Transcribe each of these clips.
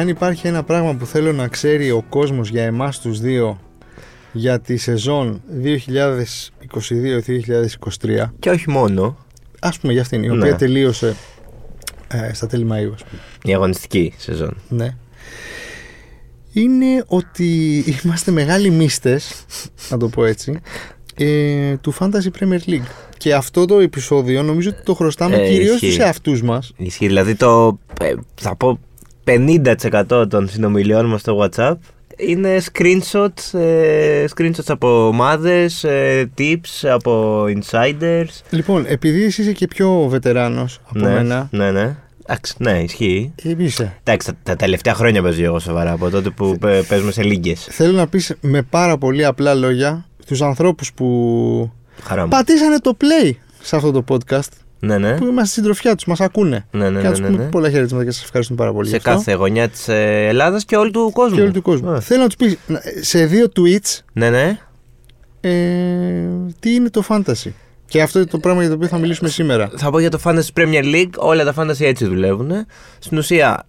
αν υπάρχει ένα πράγμα που θέλω να ξέρει ο κόσμος για εμάς τους δύο για τη σεζόν 2022-2023 Και όχι μόνο. ας πούμε για αυτήν η Ναι. οποία τελείωσε ε, στα τέλη Μαΐου ας πούμε. Η αγωνιστική σεζόν. Ναι. Είναι ότι είμαστε μεγάλοι μίστες, να το πω έτσι, ε, του Fantasy Premier League. Και αυτό το επεισόδιο νομίζω ότι το χρωστάμε Ε, κυρίως ισχύει. στους εαυτούς μας. Ισχύει. Δηλαδή το. ε, θα πω 50% των συνομιλιών μας στο WhatsApp είναι screenshots, ε, screenshots από ομάδες, ε, tips από insiders. Λοιπόν, επειδή εσύ είσαι και πιο βετεράνος από ναι, μένα, ναι, ναι. Εντάξει, ναι, ισχύει. ε, είσαι. Εντάξει, τα, τα τελευταία χρόνια παίζω εγώ σοβαρά από τότε που παι- παίζουμε σε λίγε. Θέλω να πεις με πάρα πολύ απλά λόγια στους ανθρώπους που Χαρά μου. πατήσανε το play σε αυτό το podcast, Ναι, ναι. που είμαστε συντροφιά τους, μας ακούνε. Ναι, ναι, και να τους ναι, πούμε ναι. πολλά χαιρετίσματα και σας ευχαριστούμε πάρα πολύ. Σε γι' αυτό. κάθε γωνιά της Ελλάδας και όλου του κόσμου. και όλου του κόσμου. Α, Θέλω να τους πεις να- σε δύο tweets Ναι, ναι. ε, τι είναι το fantasy; Και αυτό είναι το πράγμα για το οποίο θα μιλήσουμε σήμερα. Θα πω για το Fantasy Premier League. Όλα τα Fantasy έτσι δουλεύουν. Στην ουσία,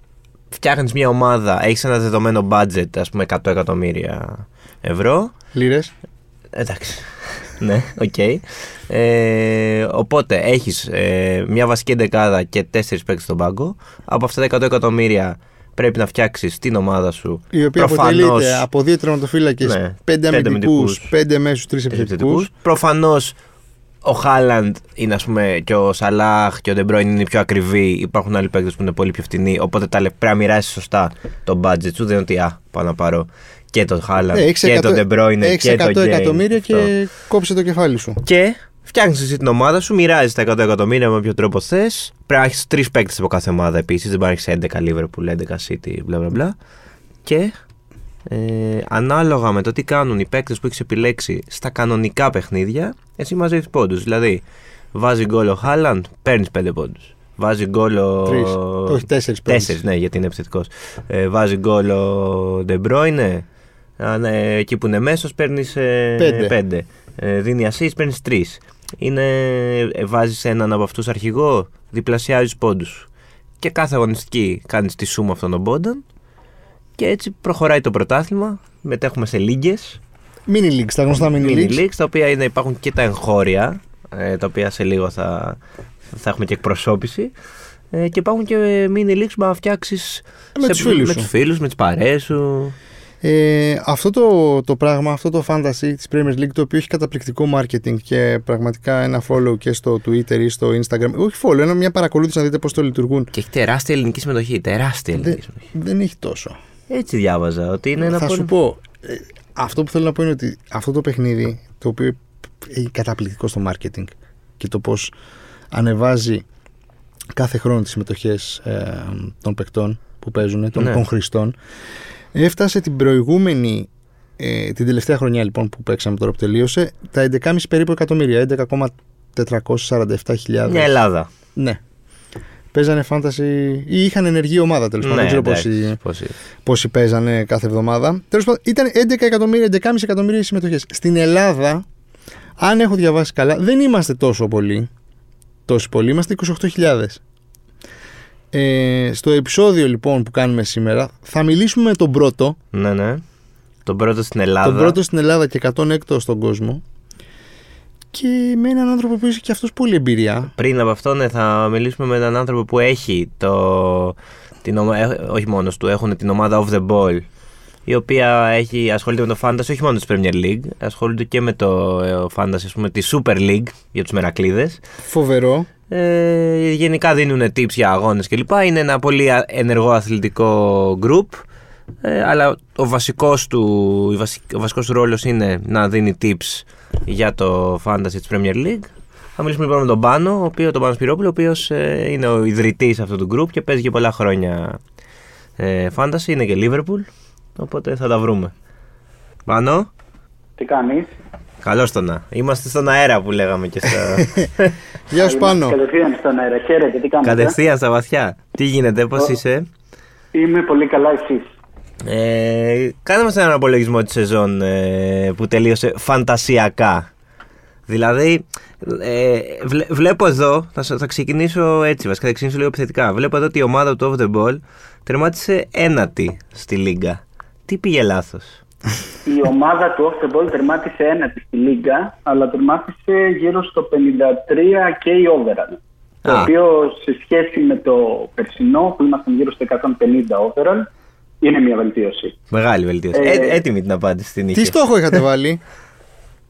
φτιάχνεις μια ομάδα, έχεις ένα δεδομένο budget, ας πούμε 100 εκατομμύρια ευρώ. Λίρες. Εντάξει. Ναι, οκ. Ε, οπότε έχεις ε, μια βασική εντεκάδα και τέσσερις παίκτες στον πάγκο. Από αυτά τα 100 εκατομμύρια πρέπει να φτιάξεις την ομάδα σου. Η οποία Προφανώς- αποτελείται από δύο τερματοφύλακες, Ναι, πέντε πέντε αμυντικούς, αμυντικούς, πέντε μέσους, τρεις επιθετικούς. Προφανώς ο Χάλαντ είναι ας πούμε και ο Σαλάχ και ο Ντεμπρόιν είναι οι πιο ακριβοί. Υπάρχουν άλλοι παίκτες που είναι πολύ πιο φτηνοί. Οπότε τα λε- πρέπει να μοιράσει σωστά το budget σου. Δεν είναι ότι α, πάω να πάρω και τον Χάλαντ Ε, έχεις και 100 τον Ντεμπρόιν έχεις και τον 100 εκατομμύρια Αυτό. και κόψε το κεφάλι σου. Και φτιάχνεις εσύ την ομάδα σου, μοιράζεις τα 100 εκατομμύρια με όποιο τρόπο θες. Πρέπει να έχεις τρεις παίκτες από κάθε ομάδα επίσης. Δεν μπορεί να έχεις 11 Liverpool, 11 City, μπλα μπλα μπλα. Και ε, ανάλογα με το τι κάνουν οι παίκτες που έχεις επιλέξει στα κανονικά παιχνίδια, εσύ μαζεύεις πόντους. Δηλαδή, βάζει γκολ ο Χάλαντ, παίρνεις 5 πόντους. Βάζει γκολ ο. Τρεις. Όχι, τέσσερις παίρνεις. Τέσσερις, ναι, γιατί είναι επιθετικός. Ε, βάζει γκολ ο Ντεμπρόινε. Ναι, εκεί που είναι μέσος παίρνεις Πέντε. 5. Ε, δίνει assist, παίρνεις 3. Είναι, ε, βάζεις έναν από αυτούς αρχηγό, διπλασιάζεις πόντους. Και κάθε αγωνιστική κάνεις τη σούμα αυτών των πόντων. Και έτσι προχωράει το πρωτάθλημα. Μετέχουμε σε λίγκες, Mini leagues, τα γνωστά mini, mini leagues. leagues, τα οποία είναι, υπάρχουν και τα εγχώρια, ε, τα οποία σε λίγο θα, θα έχουμε και εκπροσώπηση. Ε, και υπάρχουν και mini leagues που να φτιάξεις Με τους φίλους με σου. τους φίλους, με τις παρέες σου. Ε, αυτό το, το πράγμα, αυτό το fantasy της Premier League το οποίο έχει καταπληκτικό marketing και πραγματικά ένα follow και στο Twitter ή στο Instagram όχι follow, ένα μια παρακολούθηση να δείτε πώς το λειτουργούν Και έχει τεράστια ελληνική συμμετοχή. Τεράστια ελληνική δεν, συμμετοχή. δεν έχει τόσο Έτσι διάβαζα. Ότι είναι ένα θα πολύ- σου πω ε, αυτό που θέλω να πω είναι ότι αυτό το παιχνίδι το οποίο έχει καταπληκτικό στο marketing και το πώς ανεβάζει κάθε χρόνο τις συμμετοχές ε, των παικτών που παίζουν, των, Ναι. των χρηστών έφτασε την προηγούμενη ε, την τελευταία χρονιά λοιπόν που παίξαμε τώρα που τελείωσε τα 11,5 περίπου εκατομμύρια 11,447 Μια Ελλάδα. ναι παίζανε fantasy ή είχαν ενεργή ομάδα τέλος πάντων Ναι, δεν ξέρω εντάξει, πόσοι, πόσοι. πόσοι παίζανε κάθε εβδομάδα. Τέλος πάντων, ήταν 11 εκατομμύρια, 11,5 εκατομμύρια συμμετοχές. Στην Ελλάδα, αν έχω διαβάσει καλά, δεν είμαστε τόσο πολλοί. Τόσοι πολλοί, είμαστε 28.000. Ε, στο επεισόδιο λοιπόν που κάνουμε σήμερα θα μιλήσουμε με τον πρώτο Ναι, ναι. Τον πρώτο στην Ελλάδα. τον πρώτο στην Ελλάδα και 106ο στον κόσμο και με έναν άνθρωπο που έχει και αυτός πολύ εμπειρία Πριν από αυτό, ναι, θα μιλήσουμε με έναν άνθρωπο που έχει το. Την, ομα- ε, όχι μόνος του, έχουν την ομάδα Off the Ball η οποία έχει, ασχολείται με το Fantasy όχι μόνος της Premier League, ασχολείται και με το ε, Fantasy, ας πούμε, τη Super League για τους Μερακλείδες. φοβερό Ε, γενικά δίνουν tips για αγώνες κλπ. Είναι ένα πολύ α- ενεργό αθλητικό group. Ε, αλλά ο βασικός του, η βασικ- ο βασικός του ρόλος είναι να δίνει tips για το fantasy της Premier League. Θα μιλήσουμε λοιπόν με τον Πάνο, ο οποίος, τον Πάνος Σπυρόπουλο, ο οποίος ε, είναι ο ιδρυτής αυτού του group και παίζει και πολλά χρόνια ε, fantasy, είναι και Liverpool, οπότε θα τα βρούμε. Πάνο, Τι κάνεις; Καλώς το να. Είμαστε στον αέρα που λέγαμε και στα... Γεια σου Πάνο Κατευθείαν στον αέρα. Χαίρετε, τι κάνετε; Κατευθείαν στα βαθιά. Τι γίνεται, πώς είσαι; Είμαι πολύ καλά εσείς; Ε, κάνε μας έναν απολογισμό της σεζόν ε, που τελείωσε φαντασιακά. Δηλαδή, ε, βλέ- βλέπω εδώ, θα, σα- θα ξεκινήσω έτσι βασικά, θα ξεκινήσω λίγο επιθετικά. Βλέπω εδώ ότι η ομάδα του Off the Ball τερμάτισε ένατη στη Λίγκα. Τι πήγε λάθος; Η ομάδα του Off the Ball τερμάτισε ένατη στη Λίγκα, αλλά τερμάτισε γύρω στο 53 και η overall. Το Α. οποίο σε σχέση με το περσινό, που ήμασταν γύρω στο 150 overall, είναι μια βελτίωση. Μεγάλη βελτίωση. Ε, Ε, έτοιμη την απάντηση την είχε. Τι στόχο είχατε βάλει;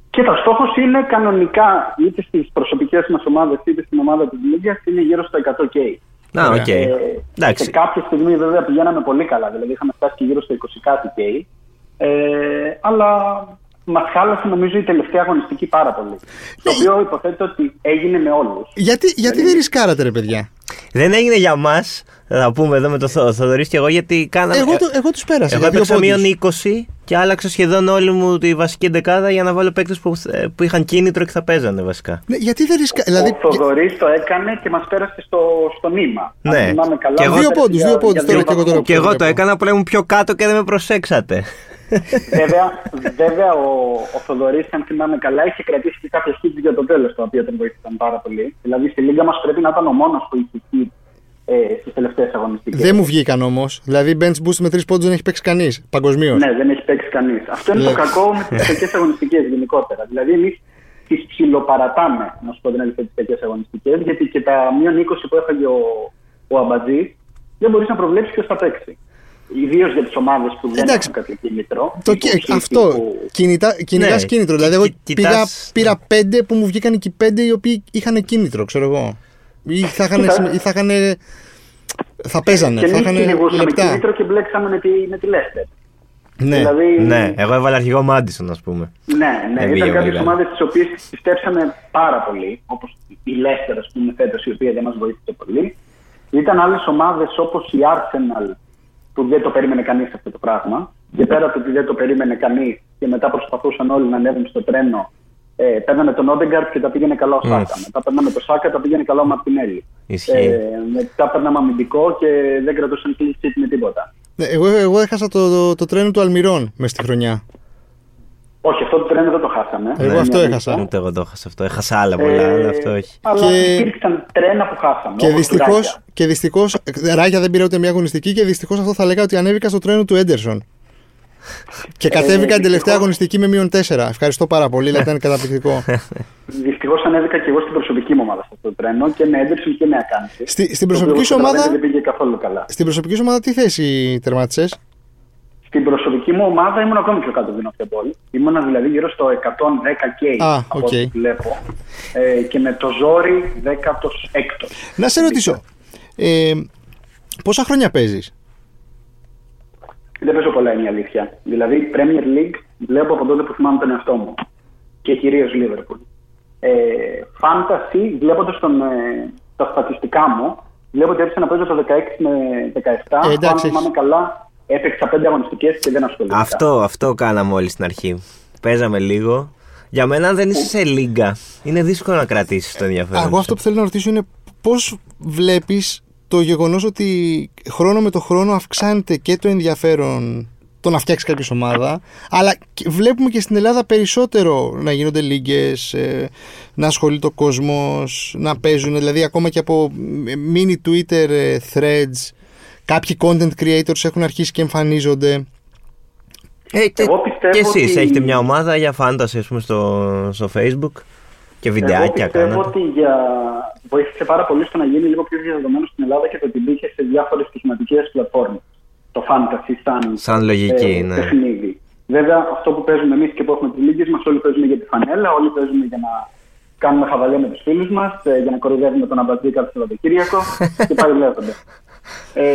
Και το στόχος είναι κανονικά, είτε στις προσωπικές μας ομάδες είτε στην ομάδα της Λίγκας, είναι γύρω στο 100K. Να, οκ. Ε, Εντάξει. Σε κάποια στιγμή βέβαια πηγαίναμε πολύ καλά, δηλαδή είχαμε φτάσει και γύρω στο 20 κάτι K. Ε, αλλά μας χάλασε νομίζω η τελευταία αγωνιστική πάρα πολύ. Το οποίο υποθέτω ότι έγινε με όλους. γιατί γιατί δεν ρισκάρατε, ρε παιδιά; Δεν έγινε για μας, θα πούμε εδώ με το Θο- Θοδωρής και εγώ, γιατί κάναμε. Εγώ, το, εγώ τους πέρασα. Εγώ για δύο έπαιξα πόντους. μείον 20 και άλλαξα σχεδόν όλη μου τη βασική εντεκάδα για να βάλω παίκτες που, ε, που είχαν κίνητρο και θα παίζανε βασικά. Ναι, γιατί δεν ρισκά... Δηλαδή, ο Θοδωρής το έκανε και μας πέρασε στο, στο νήμα. Ναι. Αν θυμάμαι καλά, Και εγώ- μας Δύο πέρασε πόντους, για- δύο πόντους για τώρα δύο και εγώ τώρα βαθμούς. Και εγώ το βλέπω. έκανα που ήμουν πιο κάτω και δεν με προσέξατε. Βέβαια, βέβαια ο, ο Θοδωρής, αν θυμάμαι καλά, είχε κρατήσει και κάποια hits για το τέλος, τα οποία τον βοήθησαν πάρα πολύ. Δηλαδή στη Λίγκα μας πρέπει να ήταν ο μόνος που είχε hit ε, στις τελευταίες αγωνιστικές. δεν μου βγήκαν όμως. Δηλαδή, bench boost με τρεις πόντους δεν έχει παίξει κανείς παγκοσμίως. Ναι, δεν έχει παίξει κανείς. Αυτό είναι Ναι. το κακό με τις κακέ αγωνιστικές γενικότερα. Δηλαδή, εμείς τις ψιλοπαρατάμε, να σου πω την αλήθεια, τις κακέ αγωνιστικές, γιατί και τα μείον 20 που έφαγε ο, ο Αμπατζή δεν μπορείς να προβλέψεις ποιος θα παίξει. Ιδίως για τις ομάδες που δεν Εντάξει. έχουν κάποιο κίνητρο. Το, τύπου κι- City αυτό. που- Κινητά, κυνηγάς Ναι, κίνητρο. κι- Δηλαδή, εγώ κι- πήγα, κοιτάς- πήρα πέντε που μου βγήκαν και πέντε οι οποίοι είχαν κίνητρο, ξέρω εγώ. Ή θα είχαν. Κοίτα. ή θα, είχαν θα παίζανε, Και θα εμείς είχαν κυνηγούσαμε λεπτά. κίνητρο και μπλέξαμε με τη, με τη Λέστερ. Ναι. Δηλαδή, ναι, εγώ έβαλα αρχηγό Μάντισον, ας πούμε. Ναι, ναι. Δεν πήγε ήταν κάποιες πολύ καλά. ομάδες τις οποίες πιστέψαμε πάρα πολύ, όπως η Leicester, ας πούμε, φέτος, η οποία δεν μας βοήθησε πολύ. Ήταν άλλες ομάδες όπως η Arsenal, που δεν το περίμενε κανείς αυτό το πράγμα. Και πέρα από ότι δεν το περίμενε κανείς και μετά προσπαθούσαν όλοι να ανέβουν στο τρένο, ε, παίρναμε τον Όντεγκαρτ και τα πήγαινε καλά ο Σάκα. Μετά παίρναμε τον Σάκα, τα πήγαινε καλά ο Μαρτινέλη. Ισχύει. Ε, μετά παίρναμε αμυντικό και δεν κρατούσαν clean sheet με τίποτα. Ναι, εγώ, εγώ έχασα το, το, το τρένο του Αλμυρών μες στη χρονιά. Όχι, αυτό το τρένο δεν το χάσαμε. Εγώ Είναι αυτό αλήθεια. έχασα. Ούτε εγώ το έχασα αυτό. Έχασα άλλα πολλά, Ε, αλλά αυτό όχι. Αλλά Και- υπήρξαν τρένα που χάσαμε. Και όπως δυστυχώ. τουράκια. Και δυστυχώς, ράγια δεν πήρα ούτε μια αγωνιστική και δυστυχώς αυτό θα λέγα ότι ανέβηκα στο τρένο του Έντερσον. Και κατέβηκα την τελευταία δυστυχώς. αγωνιστική με μείον 4. Ευχαριστώ πάρα πολύ, αλλά ήταν καταπληκτικό. Δυστυχώς ανέβηκα και εγώ στην προσωπική μου ομάδα σε αυτό το τρένο και με Έντερσον και με Ακάνηση. Στη, στην Το οποίο, προσωπική σου όπως ομάδα, καταλαβαίνετε, δεν πήγε καθόλου καλά. στην προσωπική σου ομάδα τι θέση τερμάτισες; Στην προσωπική μου ομάδα ήμουν ακόμη πιο κάτω από την Off Ήμουν δηλαδή γύρω στο 110K Α, από οκ. ό,τι βλέπω. Ε, και με το ζόρι 16ο. Να σε ρωτήσω. Ε, πόσα χρόνια παίζεις; Δεν παίζω πολλά είναι η αλήθεια. Δηλαδή Premier League βλέπω από τότε που θυμάμαι τον εαυτό μου. Και κυρίως Liverpool. Ε, fantasy βλέποντας ε, τα στατιστικά μου, βλέπω ότι έπαιξα να παίζω το 16 με 17. Ε, εντάξει, Αν έχεις- θυμάμαι καλά, έπαιξα 5 αγωνιστικές και δεν ασχολήθηκα. Αυτό, αυτό κάναμε όλοι στην αρχή. Παίζαμε λίγο. Για μένα, αν δεν είσαι σε λίγκα, είναι δύσκολο να κρατήσεις το ενδιαφέρον. Εγώ σου. αυτό που θέλω να ρωτήσω είναι πώς βλέπεις το γεγονός ότι χρόνο με το χρόνο αυξάνεται και το ενδιαφέρον το να φτιάξεις κάποια ομάδα, αλλά και βλέπουμε και στην Ελλάδα περισσότερο να γίνονται λίγε, να ασχολείται ο κόσμος, να παίζουν, δηλαδή ακόμα και από ε, mini Twitter ε, threads. Κάποιοι content creators έχουν αρχίσει και εμφανίζονται. Ε, και, Εγώ πιστεύω και εσείς ότι- έχετε μια ομάδα για φάνταση, ας πούμε, στο, στο facebook και Εγώ βιντεάκια πιστεύω κάνατε; ότι για... βοήθησε πάρα πολύ στο να γίνει λίγο πιο διαδεδομένο στην Ελλάδα και το ότι μπήκε σε διάφορες στοιχηματικές πλατφόρμες. Το fantasy σαν, Σαν λογική, ε, ναι. παιχνίδι. Βέβαια, αυτό που παίζουμε εμείς και που έχουμε τις λίγες μας, όλοι παίζουμε για τη φανέλα, όλοι παίζουμε για να κάνουμε χαβαλέ με τους φίλους μας, για να κοροϊδεύουμε τον αμπατζή κάθε Σαββατοκύριακο και πάει λέγοντα. Ε,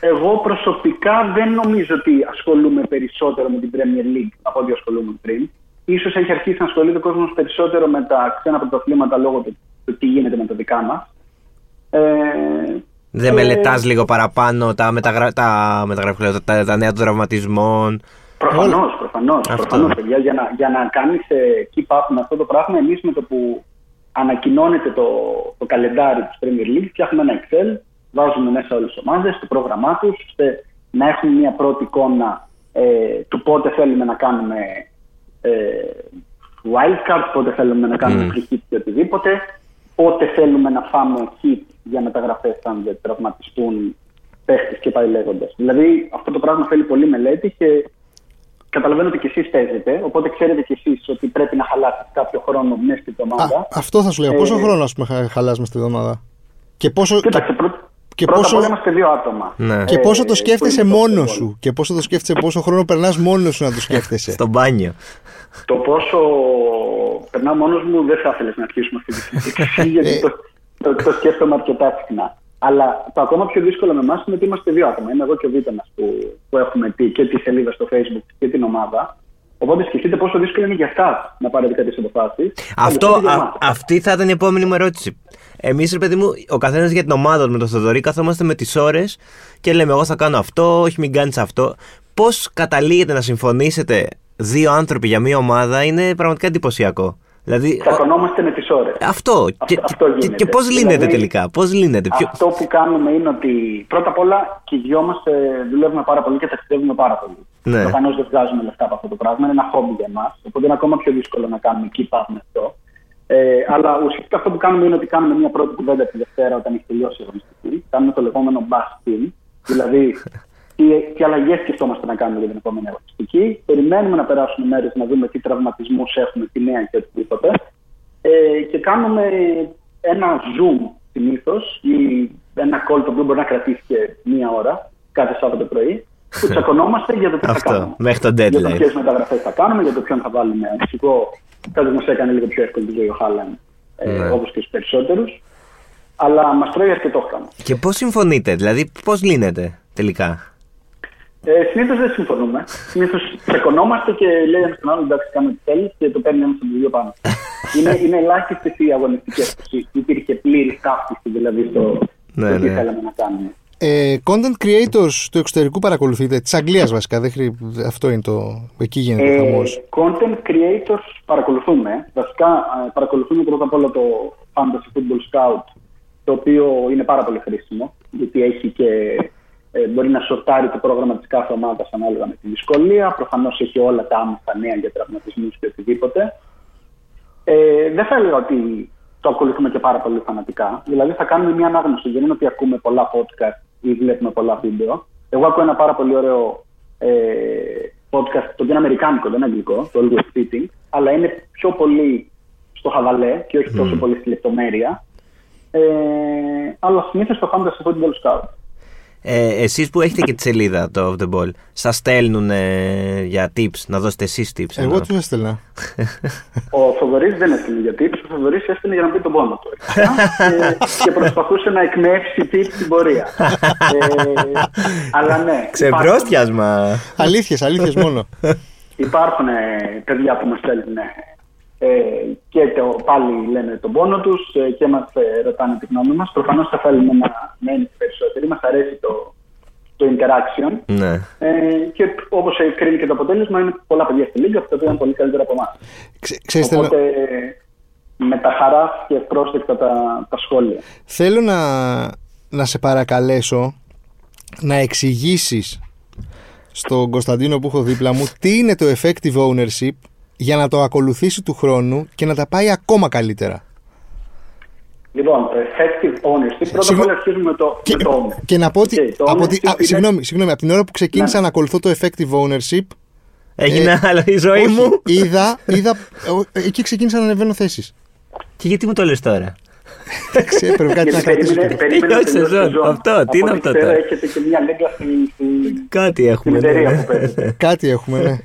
εγώ προσωπικά δεν νομίζω ότι ασχολούμαι περισσότερο με την Premier League από ό,τι ασχολούμαι πριν. Ίσως έχει αρχίσει να ασχολείται ο κόσμος περισσότερο με τα ξένα πρωταθλήματα λόγω του, του τι γίνεται με τα δικά μας. Ε, Δεν ε, μελετάς λίγο παραπάνω τα, μεταγρα... τα, μεταγραφικά, τα, τα νέα των τραυματισμών. Προφανώς, προφανώς. Αυτό. Προφανώς, παιδιά, για να, για να κάνεις keep up με αυτό το πράγμα, εμείς με το που ανακοινώνεται το, το καλεντάρι του Premier League, φτιάχνουμε ένα Excel, βάζουμε μέσα όλες τις ομάδες, το πρόγραμμά τους, ώστε να έχουμε μια πρώτη εικόνα ε, του πότε θέλουμε να κάνουμε ε, wildcard, πότε θέλουμε να κάνουμε mm. hit και οτιδήποτε, πότε θέλουμε να φάμε hit για μεταγραφές αν δεν τραυματιστούν παίχτες και πάει λέγοντας. Δηλαδή αυτό το πράγμα θέλει πολύ μελέτη και καταλαβαίνω ότι και εσείς παίζετε, οπότε ξέρετε κι εσείς ότι πρέπει να χαλάσετε κάποιο χρόνο μέσα στην εβδομάδα. Αυτό θα σου λέω. Πόσο ε, χρόνο ας πούμε, χαλάσουμε στη εβδομάδα. Και πόσο. Κοίταξε, και πρώτα πόσο... απ' είμαστε δύο άτομα. Ναι. Και πόσο το ε, σκέφτεσαι μόνος σου; Και πόσο το σκέφτεσαι, πόσο χρόνο περνάς μόνος σου να το σκέφτεσαι; Στο μπάνιο. Το πόσο περνάω μόνος μου δεν θα ήθελες να αρχίσουμε αυτή τη συζήτηση, γιατί ε. το, το, το σκέφτομαι αρκετά συχνά. Αλλά το ακόμα πιο δύσκολο με εμάς είναι ότι είμαστε δύο άτομα. Είμαι εγώ και ο Βίτανας που, που έχουμε και τη σελίδα στο Facebook και την ομάδα. Οπότε σκεφτείτε πόσο δύσκολο είναι για αυτά να πάρετε κάποιες αποφάσεις. Αυτό, α, αυτή θα ήταν η επόμενη μου ερώτηση. Εμείς, ρε παιδί μου, ο καθένας για την ομάδα με τον Θοδωρή, καθόμαστε με τις ώρες και λέμε: Εγώ θα κάνω αυτό, όχι, μην κάνεις αυτό. Πώς καταλήγετε να συμφωνήσετε δύο άνθρωποι για μία ομάδα είναι πραγματικά εντυπωσιακό. Δηλαδή, Τσακωνόμαστε με τις ώρες. Αυτό. και, αυτό και, και πώς λύνεται δηλαδή, τελικά. Πώς λύνεται. Αυτό που κάνουμε είναι ότι πρώτα απ' όλα και οι δυο μας ε, δουλεύουμε πάρα πολύ και ταξιδεύουμε πάρα πολύ. Ναι. Προφανώς δεν βγάζουμε λεφτά από αυτό το πράγμα. Είναι ένα χόμπι για εμάς. Οπότε είναι ακόμα πιο δύσκολο να κάνουμε keep up με αυτό. Ε, αλλά ουσιαστικά αυτό που κάνουμε είναι ότι κάνουμε μια πρώτη κουβέντα τη Δευτέρα όταν έχει τελειώσει η αγωνιστική. Κάνουμε το λεγόμενο bus team. Δηλαδή, τι, τι αλλαγές σκεφτόμαστε να κάνουμε για την επόμενη αγωνιστική. Περιμένουμε να περάσουμε μέρες να δούμε τι τραυματισμούς έχουμε, τι νέα και οτιδήποτε. Ε, και κάνουμε ένα zoom συνήθως ή ένα call το οποίο μπορεί να κρατήσει και μία ώρα κάθε Σάββατο πρωί που τσακωνόμαστε για το τι θα κάνουμε. Μέχρι το deadline. Για το ποιες μεταγραφές θα κάνουμε, για το ποιον θα βάλουμε αρχικό. Κάτι μας έκανε λίγο πιο εύκολη τη ζωή ο Χάλαν, ε, ναι. όπως και στους περισσότερους. Αλλά μας τρώει αρκετό χρόνο. Και πώς συμφωνείτε, δηλαδή πώς λύνεται τελικά; Ε, Συνήθως δεν συμφωνούμε. Συνήθως τσεκωνόμαστε και λέει ένας στον άλλο εντάξει, κάνω τι θέλεις και το παίρνει ένας στον δύο πάνω. είναι, είναι ελάχιστες οι αγωνιστικές που υπήρχε πλήρης ταύτιση δηλαδή στο, ναι, στο τι ναι. θέλαμε να κάνουμε. Ε, content creators του εξωτερικού παρακολουθείτε, της Αγγλίας βασικά. Δεν χρει... Αυτό είναι το. Εκεί γίνεται ε, χαμός. Content creators παρακολουθούμε. Βασικά ε, παρακολουθούμε πρώτα απ' όλα το Fantasy Football Scout, το οποίο είναι πάρα πολύ χρήσιμο, γιατί έχει και ε, μπορεί να σορτάρει το πρόγραμμα της κάθε ομάδας ανάλογα με τη δυσκολία. Προφανώς έχει όλα τα άμεσα νέα για τραυματισμούς και οτιδήποτε. Ε, δεν θα έλεγα ότι το ακολουθούμε και πάρα πολύ φανατικά. Δηλαδή, θα κάνουμε μια ανάγνωση. Δεν είναι ότι ακούμε πολλά podcast ή βλέπουμε πολλά βίντεο. Εγώ ακούω ένα πάρα πολύ ωραίο ε, podcast, το οποίο είναι αμερικάνικο, δεν είναι αγγλικό, το Always Fitting, αλλά είναι πιο πολύ στο χαβαλέ και όχι τόσο πολύ στη λεπτομέρεια. Ε, αλλά συνήθως το κάνουμε στο Football Scout. Ε, εσείς που έχετε και τη σελίδα το Off The Ball, σας στέλνουν ε, για tips, να δώσετε εσείς tips. Εγώ τους έστελνα. ο Θοδωρής δεν έστειλε για tips, ο Θοδωρής έστειλε για να πει τον πόνο του. και, και προσπαθούσε να εκμεύσει tips στην πορεία. ε, αλλά ναι. Ξεπρόστιασμα. αλήθειες, αλήθειες μόνο. Υπάρχουν παιδιά που μας στέλνουν ε, και το, πάλι λένε τον πόνο τους ε, και μας ε, ρωτάνε τη γνώμη μας. Προφανώς θα θέλουμε να μένει περισσότεροι. Μας αρέσει το, το interaction. Ναι. Ε, και όπως κρίνει και το αποτέλεσμα, είναι πολλά παιδιά στη Λίγκα, που είναι πολύ καλύτερα από εμάς. Οπότε με τα χαρά και πρόσδεκτα τα, τα σχόλια. Θέλω να, να σε παρακαλέσω να εξηγήσεις στον Κωνσταντίνο που έχω δίπλα μου τι είναι το effective ownership για να το ακολουθήσει του χρόνου και να τα πάει ακόμα καλύτερα. Λοιπόν, το effective ownership, πρώτα απ' όλα αρχίζουμε το, και, με το Και να πω ότι, okay, από τη, α, είναι... συγγνώμη, συγγνώμη, από την ώρα που ξεκίνησα ναι. να ακολουθώ το effective ownership, Έγινε ε, άλλο η ζωή όχι, μου. Είδα, είδα, εκεί ξεκίνησα να ανεβαίνω θέσεις. Και γιατί μου το λες τώρα; Εντάξει, έπρεπε κάτι να κρατήσω. Τελειώσει σεζόν. Αυτό, τι είναι αυτό τώρα; Έχετε και μια λέγκα στην Κάτι έχουμε. Ναι. Κάτι έχουμε, ναι.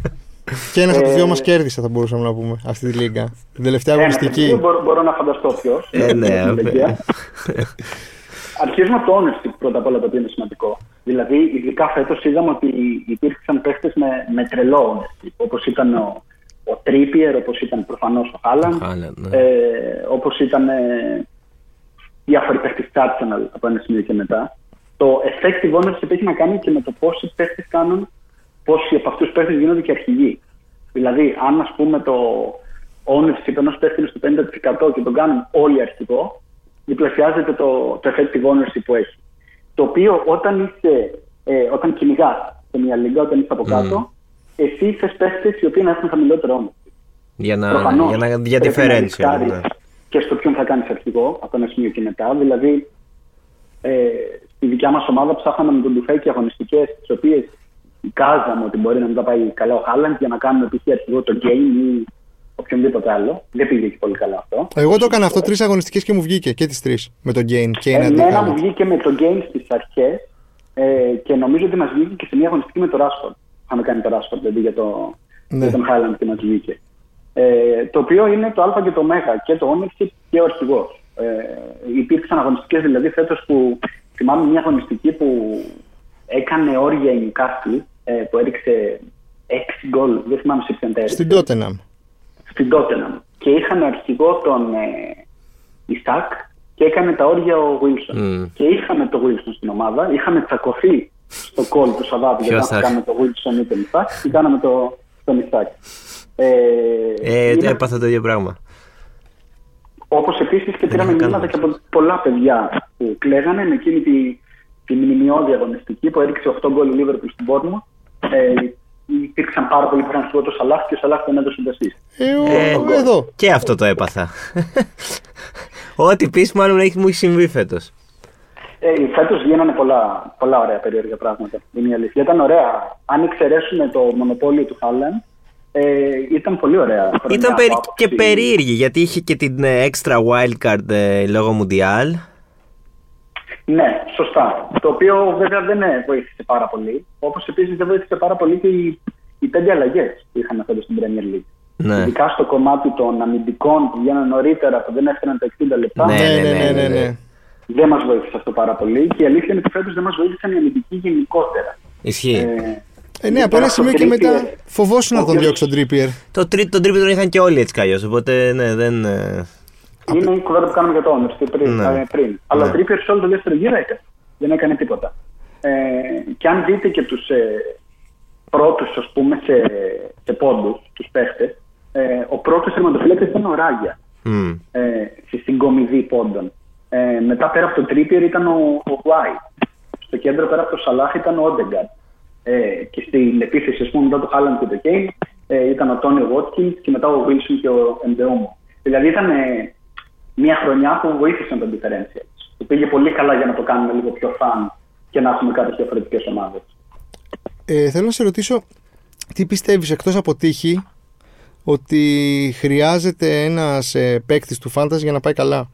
Και ένα από τους δυο μας κέρδισε, θα μπορούσαμε να πούμε, αυτή τη λίγα. Την τελευταία αγωνιστική. Μπορώ, μπορώ να φανταστώ ποιος. Ε, ναι, Αρχίζουμε από το ownership πρώτα απ' όλα το οποίο είναι σημαντικό. Δηλαδή, ειδικά φέτος είδαμε ότι υπήρξαν παίχτε με, με τρελό ownership. Όπως ήταν ο, ο Τρίπιερ, όπως ήταν προφανώς ο Χάλαν, ναι. ε, όπως ήταν ε, διάφοροι παίχτε Arsenal από ένα σημείο και μετά. Το effective ownership έχει να κάνει και με το πόσοι παίχτε κάνουν πόσοι από αυτούς του παίχτε γίνονται και αρχηγοί. Δηλαδή, αν ας πούμε το ownership ενός παίχτη στο 50% και τον κάνουν όλοι αρχηγό, διπλασιάζεται το, το effective ownership που έχει. Το οποίο όταν είσαι, ε, όταν κυνηγάς σε μια λίγα, όταν είσαι από κάτω, mm. εσύ θε παίχτε οι οποίοι να έχουν χαμηλότερο ownership. Για να, Προφανώς για να για πρέπει να differential. ρισκάρεις ναι. Και στο ποιον θα κάνεις αρχηγό από ένα σημείο και μετά. Δηλαδή, ε, στη δικιά μας ομάδα ψάχναμε με τον Τουφέκη αγωνιστικές, τις οποίες εικάζαμε ότι μπορεί να μην τα πάει καλά ο Χάλαντ για να κάνουμε π.χ. αρχηγό το game ή οποιονδήποτε άλλο. Δεν πήγε και πολύ καλά αυτό. Εγώ το έκανα αυτό τρεις αγωνιστικές και μου βγήκε και τις τρεις. Με τον Gain και ένα Εμένα μου αντίθετο. βγήκε με το game στις αρχές ε, και νομίζω ότι μας βγήκε και σε μια αγωνιστική με το Rashford. Είχαμε κάνει το Rashford δηλαδή για, το, Ναι. για τον Highland και μας βγήκε. Ε, το οποίο είναι το Α και το Ω και το ownership και ο αρχηγός. Ε, υπήρξαν αγωνιστικές δηλαδή φέτος που θυμάμαι μια αγωνιστική που έκανε όρια η Newcastle ε, που έριξε 6 γκολ, δεν θυμάμαι σε ποιον τα έριξε Στην Tottenham. στην Tottenham και είχαν αρχηγό τον ε, Ισακ και έκανε τα όρια ο Wilson. Μμ. Και είχαμε το Wilson στην ομάδα, είχαμε τσακωθεί στο κόλ του Σαββάτου για Ποιος να θα κάνουμε το Wilson ή τον Ισακ και κάναμε το, τον Ισακ. Ε, Ε, είναι- έπαθα το ίδιο πράγμα. όπως επίσης και πήραμε είχα μηνύματα κάνει και από πολλά παιδιά που κλαίγανε με εκείνη τη, τη μνημειώδη αγωνιστική που έριξε 8 γκολ η Liverpool στην Πόρνο. Ε, υπήρξαν πάρα πολλοί που είχαν στο το Σαλάχ και ο Σαλάχ τον έδωσε το assist. Ε, ο- Ε, εδώ. Και αυτό το έπαθα. Ό,τι πεις, μάλλον έχει, μου έχει συμβεί φέτος. Ε, Φέτος γίνανε πολλά, πολλά ωραία περίεργα πράγματα. Είναι η αλήθεια. Ήταν ωραία. Αν εξαιρέσουμε το μονοπόλιο του Χάλαν, ε, ήταν πολύ ωραία. χρονιά Ήταν από περί- άποψη- και περίεργη γιατί είχε και την ε, extra wildcard ε, λόγω Mundial. Ναι, σωστά. Το οποίο βέβαια δεν ε, βοήθησε πάρα πολύ. Όπως επίσης δεν βοήθησε πάρα πολύ και οι, οι πέντε αλλαγές που είχαμε φέτο στην Premier League. Ναι. Ειδικά στο κομμάτι των αμυντικών που βγαίναν νωρίτερα, που δεν έφταναν τα 60 λεπτά. Ναι, Ναι, ναι, ναι, ναι, ναι, ναι. ναι. Δεν μας βοήθησε αυτό πάρα πολύ. Και η αλήθεια είναι ότι φέτος δεν μας βοήθησαν οι αμυντικοί γενικότερα. Ισχύει. Ε, Ε, ναι, από ένα σημείο και μετά φοβόσουν να τον διώξει τον Trippier. Το τρίτο, τον τρίτο τον είχαν και όλοι έτσι κι αλλιώς, οπότε ναι, δεν. ε, Είναι η κουβέντα που κάνουμε για το Ownership πριν. Ναι. ε, πριν. Αλλά Ναι. ο Trippier σε όλο το δεύτερο γύρο έκανε. Δεν έκανε τίποτα. Ε, και αν δείτε και τους ε, πρώτους, ας πούμε, σε, σε πόντους, τους παίχτες, ε, ο πρώτος τερματοφύλακας ήταν ο Ράγια μ. ε, στη συγκομιδή πόντων. Ε, μετά πέρα από τον Trippier ήταν ο, ο White. Στο κέντρο πέρα από το Σαλάχ ήταν ο Όντεγκαρ. Ε, και στην επίθεση, ας πούμε, μετά το Χάλαντ και το Κέιν, ε, ήταν ο Τόνι Βότκινς και μετά ο Wilson και ο Εμπεόμο. Δηλαδή ήταν ε, μια χρονιά που βοήθησαν τον differentials. Που πήγε πολύ καλά για να το κάνουμε λίγο πιο φαν και να έχουμε κάποιες διαφορετικές ομάδες. Ε, θέλω να σε ρωτήσω, τι πιστεύεις εκτός από τύχη ότι χρειάζεται ένας ε, παίκτης του Fantasy για να πάει καλά;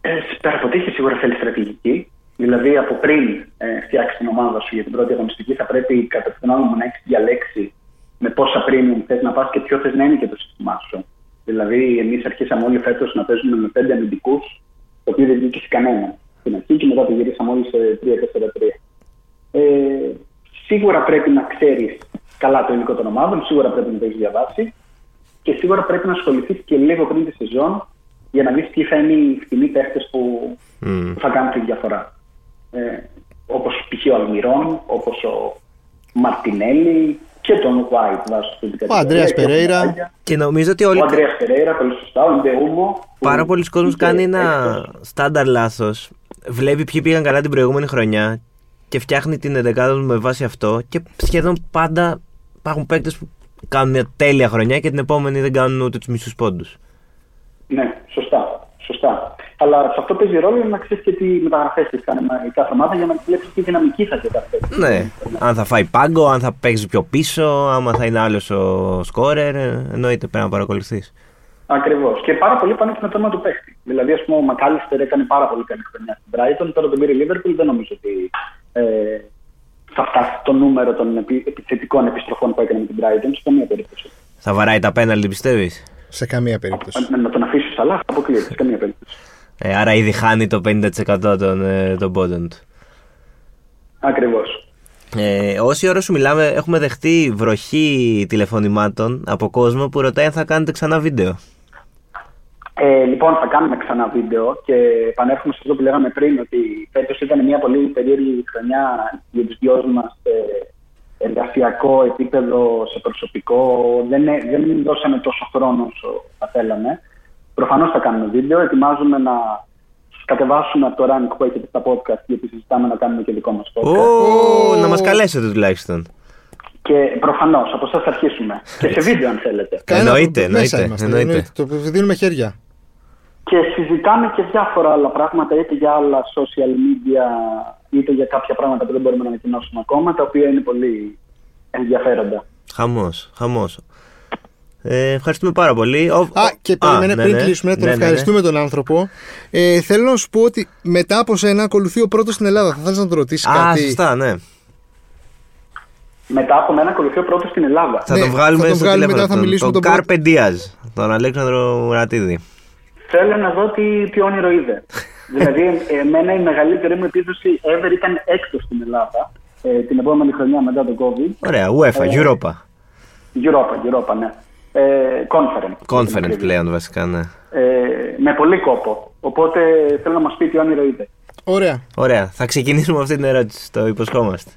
Ε, πέρα από τύχη σίγουρα θέλει στρατηγική. Δηλαδή από πριν ε, φτιάξει την ομάδα σου για την πρώτη αγωνιστική, θα πρέπει κατά την γνώμη μου να έχεις διαλέξει με πόσα premium θες να πας και ποιο θες να είναι και το σύστημά σου. Δηλαδή, εμείς αρχίσαμε όλοι φέτος να παίζουμε με πέντε αμυντικούς, το οποίο δεν βγήκε σε κανένα στην αρχή και μετά το γυρίσαμε όλοι σε 3-4-3. Ε, σίγουρα πρέπει να ξέρεις καλά το υλικό των ομάδων, σίγουρα πρέπει να το έχεις διαβάσει και σίγουρα πρέπει να ασχοληθείς και λίγο πριν τη σεζόν για να δεις ποιοι θα είναι οι φθηνοί παίχτες που, Μμ. που θα κάνουν τη διαφορά. Ε, Όπως π.χ. ο Αλμυρών, όπως ο Μαρτινέλη και τον White βάζω στην Ο Αντρέας Περέιρα. Και νομίζω ότι όλοι. Ο Αντρέα Περέιρα, πολύ σωστά. Ο Ντεούμο. που Πάρα πολλοί κόσμοι είχε κάνει ένα έξω. στάνταρ λάθος. Βλέπει ποιοι πήγαν καλά την προηγούμενη χρονιά και φτιάχνει την εντεκάδα του με βάση αυτό. Και σχεδόν πάντα υπάρχουν παίκτες που κάνουν μια τέλεια χρονιά και την επόμενη δεν κάνουν ούτε τους μισούς πόντους. Ναι, σωστά. σωστά. Αλλά σε αυτό παίζει ρόλο να ξέρεις και τι μεταγραφέ τη κάνει η κάθε ομάδα για να βλέπεις τι δυναμική θα έχει κάθε παίκτη. Ναι. Αν θα φάει πάγκο, αν θα παίξει πιο πίσω, άμα θα είναι άλλος ο σκόρερ. ε, Εννοείται πρέπει να παρακολουθείς. Ακριβώς. Και πάρα πολύ πάνε και με το όνομα του παίχτη. Δηλαδή, ας πούμε, ο Μακάλιστερ έκανε πάρα πολύ καλή χρονιά στην Brighton. Τώρα τον πήρε η Liverpool. Δεν νομίζω ότι ε, θα φτάσει το νούμερο των επι, επιθετικών επιστροφών που έκανε με την Brighton. Σε καμία περίπτωση. Θα βαράει τα πέναλτι, πιστεύεις; Σε καμία περίπτωση. Με, να τον αφήσεις αλλά αποκλείεται. Σε καμία περίπτωση. Ε, άρα ήδη χάνει το 50% των, ε, των πόντων του. Ακριβώς. Ε, όση ώρα σου μιλάμε, έχουμε δεχτεί βροχή τηλεφωνημάτων από κόσμο που ρωτάει αν θα κάνετε ξανά βίντεο. Ε, λοιπόν, θα κάνουμε ξανά βίντεο και επανέρχομαι σε αυτό που λέγαμε πριν, ότι φέτος ήταν μια πολύ περίεργη χρονιά για τους δυο μας σε εργασιακό επίπεδο, σε προσωπικό. Δεν, ε- δεν δώσαμε τόσο χρόνο όσο θα θέλαμε. Προφανώς θα κάνουμε βίντεο. Ετοιμάζουμε να κατεβάσουμε από το rank που έχετε στα podcast, γιατί συζητάμε να κάνουμε και δικό μας podcast. Ω, να μας καλέσετε τουλάχιστον. Και προφανώς από εσά θα αρχίσουμε. και σε βίντεο, αν θέλετε. Κανένα Εννοείται, πρόβλημα. Μέσα εννοείται, είμαστε, εννοείται. Το δίνουμε χέρια. Και συζητάμε και διάφορα άλλα πράγματα, είτε για άλλα social media, είτε για κάποια πράγματα που δεν μπορούμε να ανακοινώσουμε ακόμα, τα οποία είναι πολύ ενδιαφέροντα. Χαμός, χαμός. Ε, ευχαριστούμε πάρα πολύ. Ο- Α, και περίμενε, ναι, πριν ναι. κλείσουμε, τον Ναι, ναι, ναι. ευχαριστούμε τον άνθρωπο. Ε, θέλω να σου πω ότι μετά από σένα ακολουθεί ο πρώτος στην Ελλάδα. Θα θέλει να τον ρωτήσεις Α, κάτι; σωστά, ναι. Μετά από μένα ακολουθεί ο πρώτος στην Ελλάδα. Θα Ναι, τον βγάλουμε θα τον στο βγάλουμε τηλέφωνο. μετά, θα τον- μιλήσουμε τον τον Carpe Diaz, τον Αλέξανδρο Μουρατίδη. Θέλω να δω τι, τι όνειρο είδε. δηλαδή, εμένα η μεγαλύτερη μου επίδοση ever ήταν έκτος στην Ελλάδα. Ε, την επόμενη χρονιά μετά τον COVID. Ωραία, UEFA, Ε, Europa. Europa, Europa, ναι. Ε, conference. Conference πλέον βασικά, ναι. Ε, με πολύ κόπο. Οπότε θέλω να μας πει τι όνειρο είδε. Ωραία. Ωραία, θα ξεκινήσουμε με αυτή την ερώτηση, το υποσχόμαστε.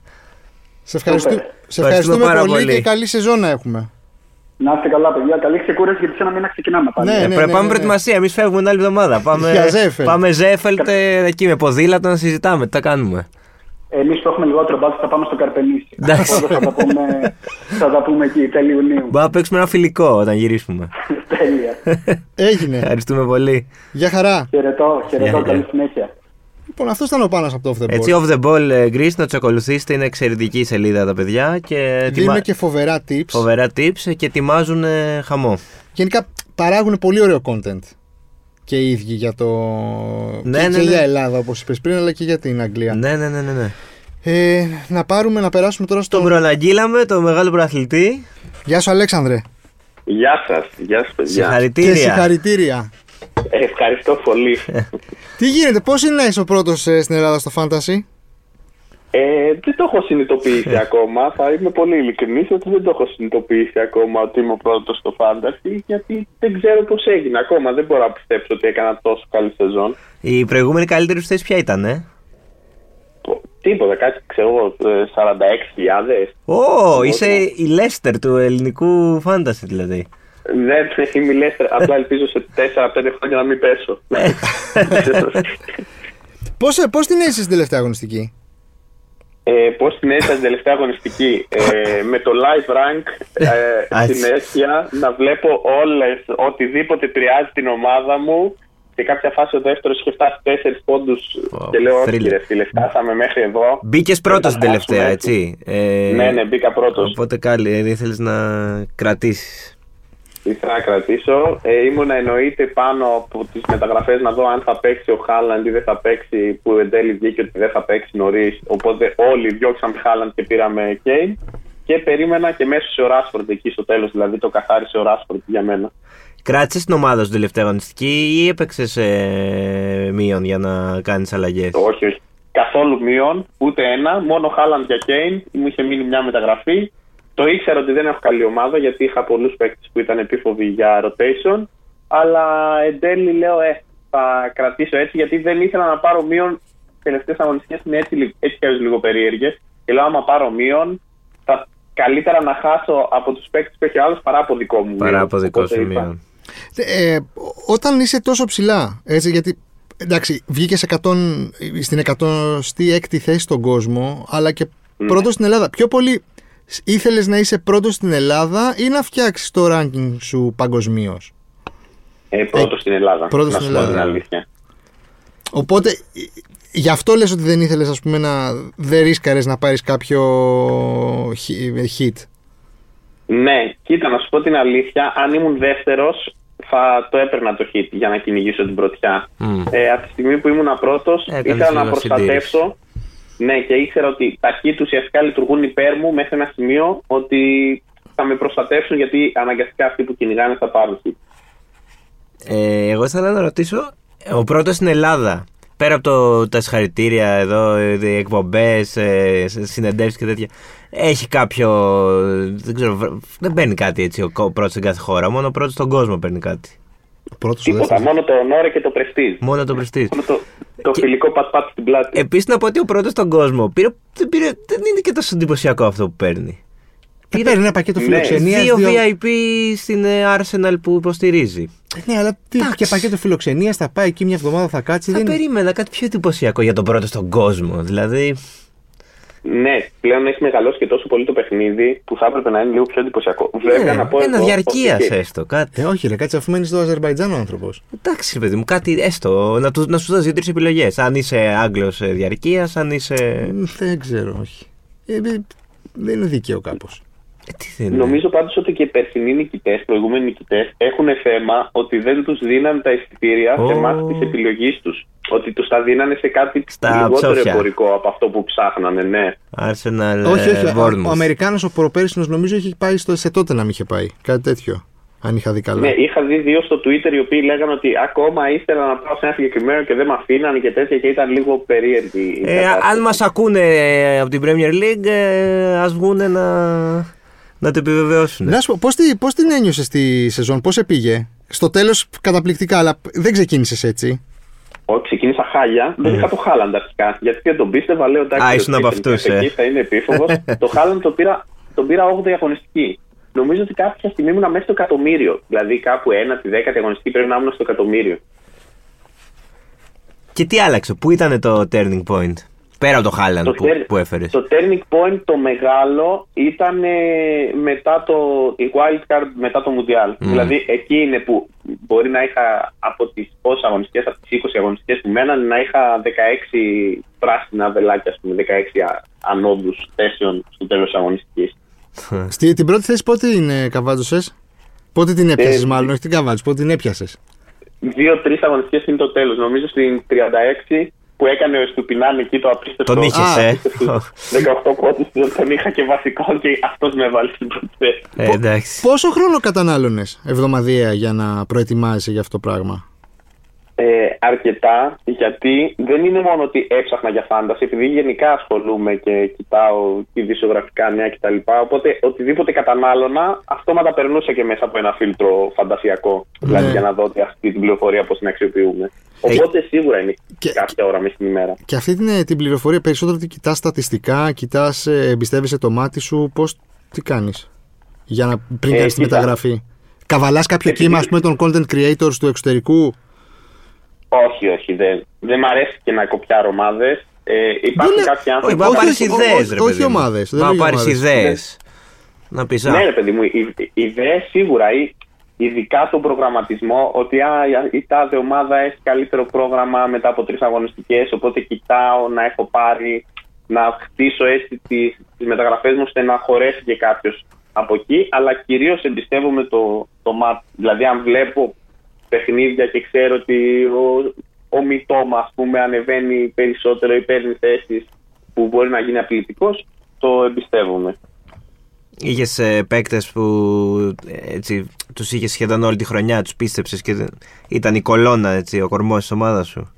Σε, ευχαριστού... Σούπερ. σε Ευχαριστούμε ευχαριστούμε πάρα πολύ, πολύ. και καλή σεζόν να έχουμε. Να είστε καλά, παιδιά. Καλή ξεκούραση γιατί σε ένα μήνα ξεκινάμε πάλι. Ναι, Ε, ναι, πρέπει ναι, πάμε ναι. προετοιμασία. Εμείς φεύγουμε την άλλη εβδομάδα. Πάμε, Για Ζέφελ. πάμε Ζέφελτ ε, εκεί με ποδήλατο να συζητάμε. Τι θα κάνουμε; Εμείς που έχουμε λιγότερο μπάτσο θα πάμε στο Καρπενήσι. Εντάξει. Οπότε θα τα πούμε, θα τα πούμε εκεί, τέλη Ιουνίου. Μπορούμε να παίξουμε ένα φιλικό όταν γυρίσουμε. Τέλεια. Έγινε. Ευχαριστούμε πολύ. Γεια χαρά. Χαιρετώ, χαιρετώ. Γεια, Καλή γεια. συνέχεια. Λοιπόν, αυτός ήταν ο πάνω από το off the board. Έτσι, off the ball ε, Greece, να τους ακολουθήσετε. Είναι εξαιρετική η σελίδα τα παιδιά και Δίνουμε ετοιμα- και φοβερά tips. φοβερά tips ε, και ετοιμάζουν ε, χαμό. Γενικά παράγουν πολύ ωραίο content. Και οι ίδιοι για το. Ναι, και, ναι, και ναι. για Ελλάδα, όπως είπες πριν, αλλά και για την Αγγλία. Ναι, ναι, ναι, ναι. ναι. Ε, να πάρουμε, να περάσουμε τώρα στο. Τον προαναγγείλαμε, τον μεγάλο προαθλητή. Γεια σου, Αλέξανδρε. Γεια σας, γεια σας, παιδιά. Και Συγχαρητήρια. συγχαρητήρια. Ε, ευχαριστώ πολύ. Τι γίνεται, πώς είναι να είσαι ο πρώτος στην Ελλάδα στο Fantasy; Ε, δεν το έχω συνειδητοποιήσει ακόμα. Θα είμαι πολύ ειλικρινής ότι δεν το έχω συνειδητοποιήσει ακόμα ότι είμαι ο πρώτος στο Fantasy γιατί δεν ξέρω πώς έγινε ακόμα. Δεν μπορώ να πιστέψω ότι έκανα τόσο καλή σεζόν. Η προηγούμενη καλύτερη σου θέση ποια ήταν, ε; Πο- Τίποτα, κάτι ξέρω εγώ, ε, 46.000. Ω, είσαι η Λέστερ του ελληνικού φάνταση δηλαδή. Δεν είμαι η Leicester, απλά ελπίζω σε 4-5 χρόνια να μην πέσω. Πώς, πώς την έζησες στην τελευταία αγωνιστική; Ε, Πώς την έζησα την τελευταία αγωνιστική, ε, με το live rank ε, Α, έτσι. συνέχεια να βλέπω όλες, οτιδήποτε επηρεάζει την ομάδα μου. Σε κάποια φάση ο δεύτερος είχε φτάσει 4 πόντους Wow, και λέω: Όχι, thriller. ρε φίλε, φτάσαμε μέχρι εδώ. Μπήκες πρώτος Δεν την θα τελευταία, χάσουμε έτσι. Ε, Ναι, ναι, μπήκα πρώτος. Οπότε καλή, ε, ήθελε να κρατήσεις. Ήθελα να κρατήσω. Ε, ήμουνα εννοείται πάνω από τις μεταγραφές να δω αν θα παίξει ο Χάλαντ ή δεν θα παίξει. Που εν τέλει βγήκε ότι δεν θα παίξει νωρίς. Οπότε όλοι διώξαμε Χάλαντ και πήραμε Κέιν. Και περίμενα και μέσω σε ο Ράσφορντ εκεί στο τέλος. Δηλαδή το καθάρισε ο Ράσφορντ για μένα. Κράτησες την ομάδα σου την τελευταία αγωνιστική ή έπαιξες ε, μείον για να κάνεις αλλαγές; Όχι, όχι. Καθόλου μείον, ούτε ένα. Μόνο Χάλαντ για Κέιν. Μου είχε μείνει μια μεταγραφή. Το ήξερα ότι δεν έχω καλή ομάδα γιατί είχα πολλούς παίκτες που ήταν επίφοβοι για rotation. Αλλά εν τέλει λέω, ε, θα κρατήσω έτσι γιατί δεν ήθελα να πάρω μείον. Τελευταίες αγωνιστικές είναι έτσι, λι- έτσι κι αλλιώς λίγο περίεργες. Και λέω, άμα πάρω μείον, θα καλύτερα να χάσω από τους παίκτες που έχει ο άλλος παρά από δικό μου. Παρά μείον. από δικό Οπότε σου είπα, μείον. Ε, όταν είσαι τόσο ψηλά, έτσι, γιατί εντάξει, βγήκες στην 106η θέση στον κόσμο, αλλά και Ναι. πρώτος στην Ελλάδα. Πιο πολύ ήθελες να είσαι πρώτος στην Ελλάδα ή να φτιάξεις το ranking σου παγκοσμίως; Ε, πρώτος στην Ελλάδα. πρώτος να στην σου πω Ελλάδα. την αλήθεια. Οπότε, ε, γι' αυτό λες ότι δεν ήθελες ας πούμε να δεν ρίσκαρες να πάρεις κάποιο χι- hit; Ναι, κοίτα, να σου πω την αλήθεια. Αν ήμουν δεύτερος, θα το έπαιρνα το hit για να κυνηγήσω την πρωτιά. Μμ. Ε, από τη στιγμή που ήμουν πρώτος, Έκανες ήθελα να λίγο προστατεύσω. Ναι, και ήξερα ότι τα hit ουσιαστικά λειτουργούν υπέρ μου μέχρι ένα σημείο ότι θα με προστατεύσουν γιατί αναγκαστικά αυτοί που κυνηγάνε θα πάρουν hit. Ε, εγώ ήθελα να ρωτήσω, ο πρώτος στην Ελλάδα, πέρα από το, τα συγχαρητήρια εδώ, οι εκπομπές, συνεντεύξεις και τέτοια, έχει κάποιο. Δεν ξέρω, βρ- δεν παίρνει κάτι έτσι ο πρώτος στην κάθε χώρα. Μόνο ο πρώτος στον κόσμο παίρνει κάτι. Ο πρώτος, ο Τίποτα, δεύτερος. μόνο το ονόρε και το πρεστίζ. Μόνο το πρεστή. Μόνο το, το Και- φιλικό πατ-πατ στην πλάτη. Επίσης να πω ότι ο πρώτος στον κόσμο πήρε, δεν, πήρε, δεν είναι και τόσο εντυπωσιακό αυτό που παίρνει. Ε, παίρνει ένα πακέτο Ναι, φιλοξενίας. Δύο δύο- VIP στην ε, Arsenal που υποστηρίζει. Ναι, αλλά τι, Εντάξει. και πακέτο φιλοξενίας θα πάει εκεί μια εβδομάδα θα κάτσει. Θα δεν... περίμενα κάτι πιο εντυπωσιακό για τον πρώτο στον κόσμο. Δηλαδή. Ναι, πλέον έχει μεγαλώσει και τόσο πολύ το παιχνίδι που θα έπρεπε να είναι λίγο πιο εντυπωσιακό. Βέβαια, να πω Ναι, ένα εγώ διαρκείας ότι- έστω. Κάτι. Ε, όχι, ρε, κάτσε αφού μένεις στο Αζερβαϊτζάν ο άνθρωπος. Εντάξει, ρε παιδί μου, κάτι έστω. Να, του, να σου δώσει δύο-τρεις επιλογές. Αν είσαι Άγγλος διαρκείας, αν είσαι. Δεν ξέρω, όχι. Ε, ε, δεν είναι δίκαιο κάπως. Ε, τι δεν είναι. Νομίζω πάντως ότι και οι περσινοί νικητές, προηγούμενοι νικητές, έχουν θέμα ότι δεν τους δίναν τα εισιτήρια σε Ω. μάχη της επιλογής τους. Ότι τους τα δίνανε σε κάτι Στα λιγότερο ψόφια. εμπορικό από αυτό που ψάχνανε, ναι. Arsenal όχι, όχι. ε, ο- Bournemouth. Ο Αμερικάνος ο προπέρσινος νομίζω έχει πάει στο, σε τότε να μην είχε πάει. Κάτι τέτοιο. Αν είχα δει καλά. Ναι, είχα δει δύο στο Twitter οι οποίοι λέγανε ότι ακόμα ήθελα να πάω σε ένα συγκεκριμένο και δεν με αφήνανε και τέτοια και ήταν λίγο περίεργη. η Ε, κατάσταση. αν μας ακούνε ε, από την Premier League, ε, ας βγούνε να, να το επιβεβαιώσουν. Να σου πω, πώς, τη- πώς την ένιωσες στη σεζόν, πώς επήγε; Στο τέλος καταπληκτικά, αλλά δεν ξεκίνησες έτσι. Όχι, ξεκίνησα χάλια. Δεν είχα το Χάλαντ αρχικά. Γιατί δεν τον πίστευα, λέω εντάξει. Α, ο ήσουν από Christensen αυτούς, ε. Εκεί θα είναι επίφοβος. το Χάλαντ το πήρα, τον πήρα 8η αγωνιστική. Νομίζω ότι κάποια στιγμή ήμουν μέσα στο εκατομμύριο. Δηλαδή κάπου 1η, 10η αγωνιστική πρέπει να ήμουν στο εκατομμύριο. Και τι άλλαξε, πού ήταν το turning point, πέρα από το Haaland που, turn- που έφερες. το turning point το μεγάλο ήταν ε, μετά το η wild card μετά το Mundial. Δηλαδή εκεί είναι που μπορεί να είχα από τις πόσες αγωνιστικές, από τις 20 αγωνιστικές που μέναν να είχα 16 πράσινα βελάκια, ας πούμε, 16 α- ανώδους θέσεων στο τέλος της αγωνιστικής. Στη, την πρώτη θέση πότε την ε, καβάτωσες, πότε την έπιασες Ε, μάλλον, όχι την καβάτωσες, πότε την έπιασες; Δύο-τρεις αγωνιστικές είναι το τέλος. Νομίζω στην 36 που έκανε ο Στουπινάν εκεί το απίστευτο. Τον είχες, Α, ε. απίστευτο 18 πόντους, τον είχα και βασικό και αυτός με έβαλε στην πρώτη θέση. Ε, εντάξει. Πόσο χρόνο κατανάλωνες εβδομαδιαία για να προετοιμάζεσαι για αυτό το πράγμα; Ε, αρκετά, γιατί δεν είναι μόνο ότι έψαχνα για φάνταση, επειδή γενικά ασχολούμαι και κοιτάω ειδησιογραφικά νέα κτλ. Οπότε οτιδήποτε κατανάλωνα, αυτόματα περνούσα και μέσα από ένα φίλτρο φαντασιακό. Δηλαδή Ναι. για να δω ότι αυτή την πληροφορία πώς την αξιοποιούμε. Οπότε σίγουρα είναι Και- κάποια ώρα μέσα στην ημέρα. Και αυτή την, ε, την πληροφορία περισσότερο την κοιτάς στατιστικά, κοιτάς, ε, εμπιστεύεσαι το μάτι σου, πώς, τι κάνεις για να, πριν Ε, κάνεις τη κοίτα. μεταγραφή; Καβαλάς κάποιο Επειδή- κύμα, ας πούμε, των content creators του εξωτερικού; Όχι, όχι, δεν, δεν μ' αρέσει και να κοπιάρω ομάδες. Ε, υπάρχουν Δεν είναι- κάποιοι Όχι, άνθρωποι. μα όχι, πάρει όχι, ιδέες, όχι, ρε όχι παιδί μου. ομάδες, δεν Μα λέω για πάρεις ομάδες. ιδέες. Να πεις, Ναι, ρε παιδί μου, οι, οι ιδέες σίγουρα, ή- ειδικά τον προγραμματισμό, ότι α, η τάδε ομάδα έχει καλύτερο πρόγραμμα μετά από τρεις αγωνιστικές. Οπότε κοιτάω να έχω πάρει, να χτίσω έτσι τι τις μεταγραφές μου ώστε να χωρέσει και κάποιος από εκεί. Αλλά κυρίως εμπιστεύομαι το, το μάτ. Δηλαδή, αν βλέπω παιχνίδια και ξέρω ότι ο, ο Μητώμα, ας πούμε, ανεβαίνει περισσότερο ή παίρνει θέσεις που μπορεί να γίνει απειλητικό, το εμπιστεύομαι. Είχες ε, παίκτες που ε, έτσι, τους είχες σχεδόν όλη τη χρονιά, τους πίστεψες και δεν- ήταν η κολόνα, έτσι, ο κορμός της ομάδας σου;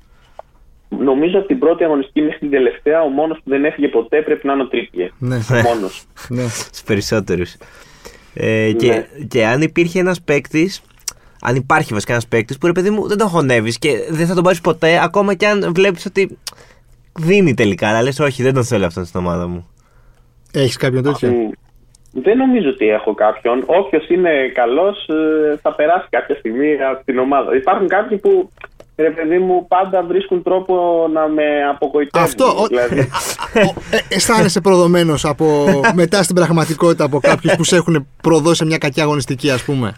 Νομίζω από την πρώτη αγωνιστική μέχρι την τελευταία, ο μόνος που δεν έφυγε ποτέ πρέπει να είναι ο Τρίπιε. Ναι, Μόνος. ναι. Στους περισσότερους. Ε, και, Ναι. και αν υπήρχε ένας παίκτης, αν υπάρχει βασικά ένας παίκτης που ρε παιδί μου δεν τον χωνεύεις και δεν θα τον πάρεις ποτέ, ακόμα και αν βλέπεις ότι δίνει τελικά. Αλλά λες, όχι, δεν τον θέλω αυτόν στην ομάδα μου. Έχεις κάποιον τέτοιο; Μ, Δεν νομίζω ότι έχω κάποιον. Όποιος είναι καλός θα περάσει κάποια στιγμή από την ομάδα. Υπάρχουν κάποιοι που ρε παιδί μου πάντα βρίσκουν τρόπο να με απογοητεύουν. Αυτό, ο- Δηλαδή, Ο- ε, αισθάνεσαι προδομένος από, μετά στην πραγματικότητα από κάποιους που σε έχουν προδώσει σε μια κακιά αγωνιστική, ας πούμε;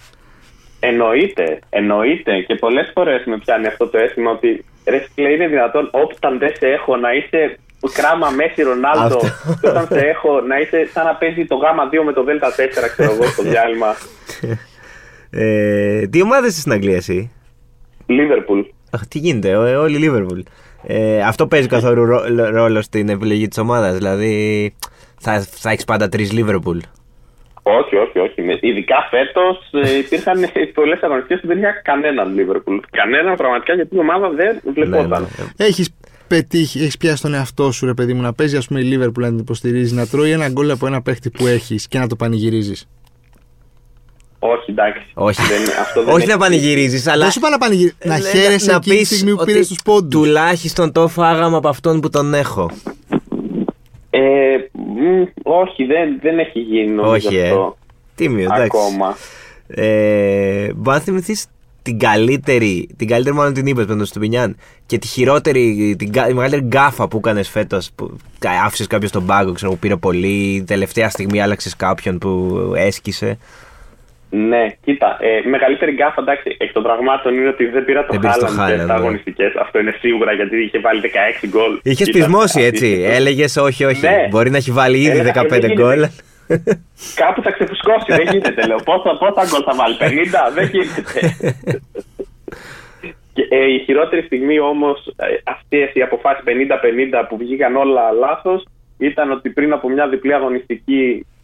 Εννοείται, εννοείται και πολλές φορές με πιάνει αυτό το αίσθημα ότι ρε φίλε, είναι δυνατόν όταν δεν σε έχω να είσαι κράμα Μέση Ρονάλντο Αυτό. και όταν σε έχω να είσαι σαν να παίζει το γάμα 2 με το δέλτα 4 ξέρω εγώ στο διάλειμμα. Ε, τι ομάδα είσαι στην Αγγλία, εσύ; Λίβερπουλ. Αχ, τι γίνεται, ε, όλοι η Liverpool. Ε, αυτό παίζει καθόλου ρο- ρόλο στην επιλογή της ομάδας. Δηλαδή, θα, θα έχεις πάντα τρεις Liverpool. Όχι, όχι, όχι. Με- Ειδικά φέτος υπήρχαν πολλές αγωνιστικές που δεν είχα κανέναν Λίβερπουλ. Κανέναν πραγματικά γιατί η ομάδα δεν βλεπόταν. Ναι, ναι. Έχεις πετύχει, έχεις πιάσει τον εαυτό σου, ρε παιδί μου, να παίζει, ας πούμε, η Liverpool να την υποστηρίζεις, να τρώει ένα γκολ από ένα παίχτη που έχεις και να το πανηγυρίζεις. Όχι, εντάξει. Όχι, Δεν, αυτό δεν Όχι έχει- να πανηγυρίζεις, αλλά. Δεν σου είπα να πανηγυρίζει, να Ε, χαίρεσαι εκείνη τη πεις στιγμή που ότι πήρες τους πόντους. Τουλάχιστον το φάγαμε από αυτόν που τον έχω. Ε, μ, όχι, δεν, δεν έχει γίνει νομίζω Όχι, ε. αυτό Τίμιο, εντάξει. ακόμα. Ε, μπορεί να θυμηθείς την καλύτερη, την καλύτερη μόνο την είπε με τον Εστουπινιάν και τη χειρότερη, την, κα- η μεγαλύτερη γκάφα που έκανες φέτος. Άφησες κάποιο στον πάγκο, ξέρω που πήρε πολύ. Τελευταία στιγμή άλλαξες κάποιον που έσκησε. Ναι, κοίτα, ε, μεγαλύτερη γκάφα εντάξει, εκ των πραγμάτων είναι ότι δεν πήρα το Δεν πήρες το Χάλαντ Haaland, στα ναι. αγωνιστικές. Αυτό είναι σίγουρα γιατί είχε βάλει 16 γκολ. Είχε Ήταν πεισμώσει έτσι. απίστευτο. Έλεγες όχι, όχι. Ναι. Μπορεί να έχει βάλει ήδη Έλεγα, 15 δεν γίνεται. γκολ. Κάπου θα ξεφουσκώσει, δεν γίνεται. Λέω, πόσα, πόσα γκολ θα βάλει, 50, δεν γίνεται. Και, ε, η χειρότερη στιγμή όμως, αυτές οι αποφάσεις 50-50 που βγήκαν όλα λάθος, ήταν ότι πριν από μια διπλή αγωνιστική ε,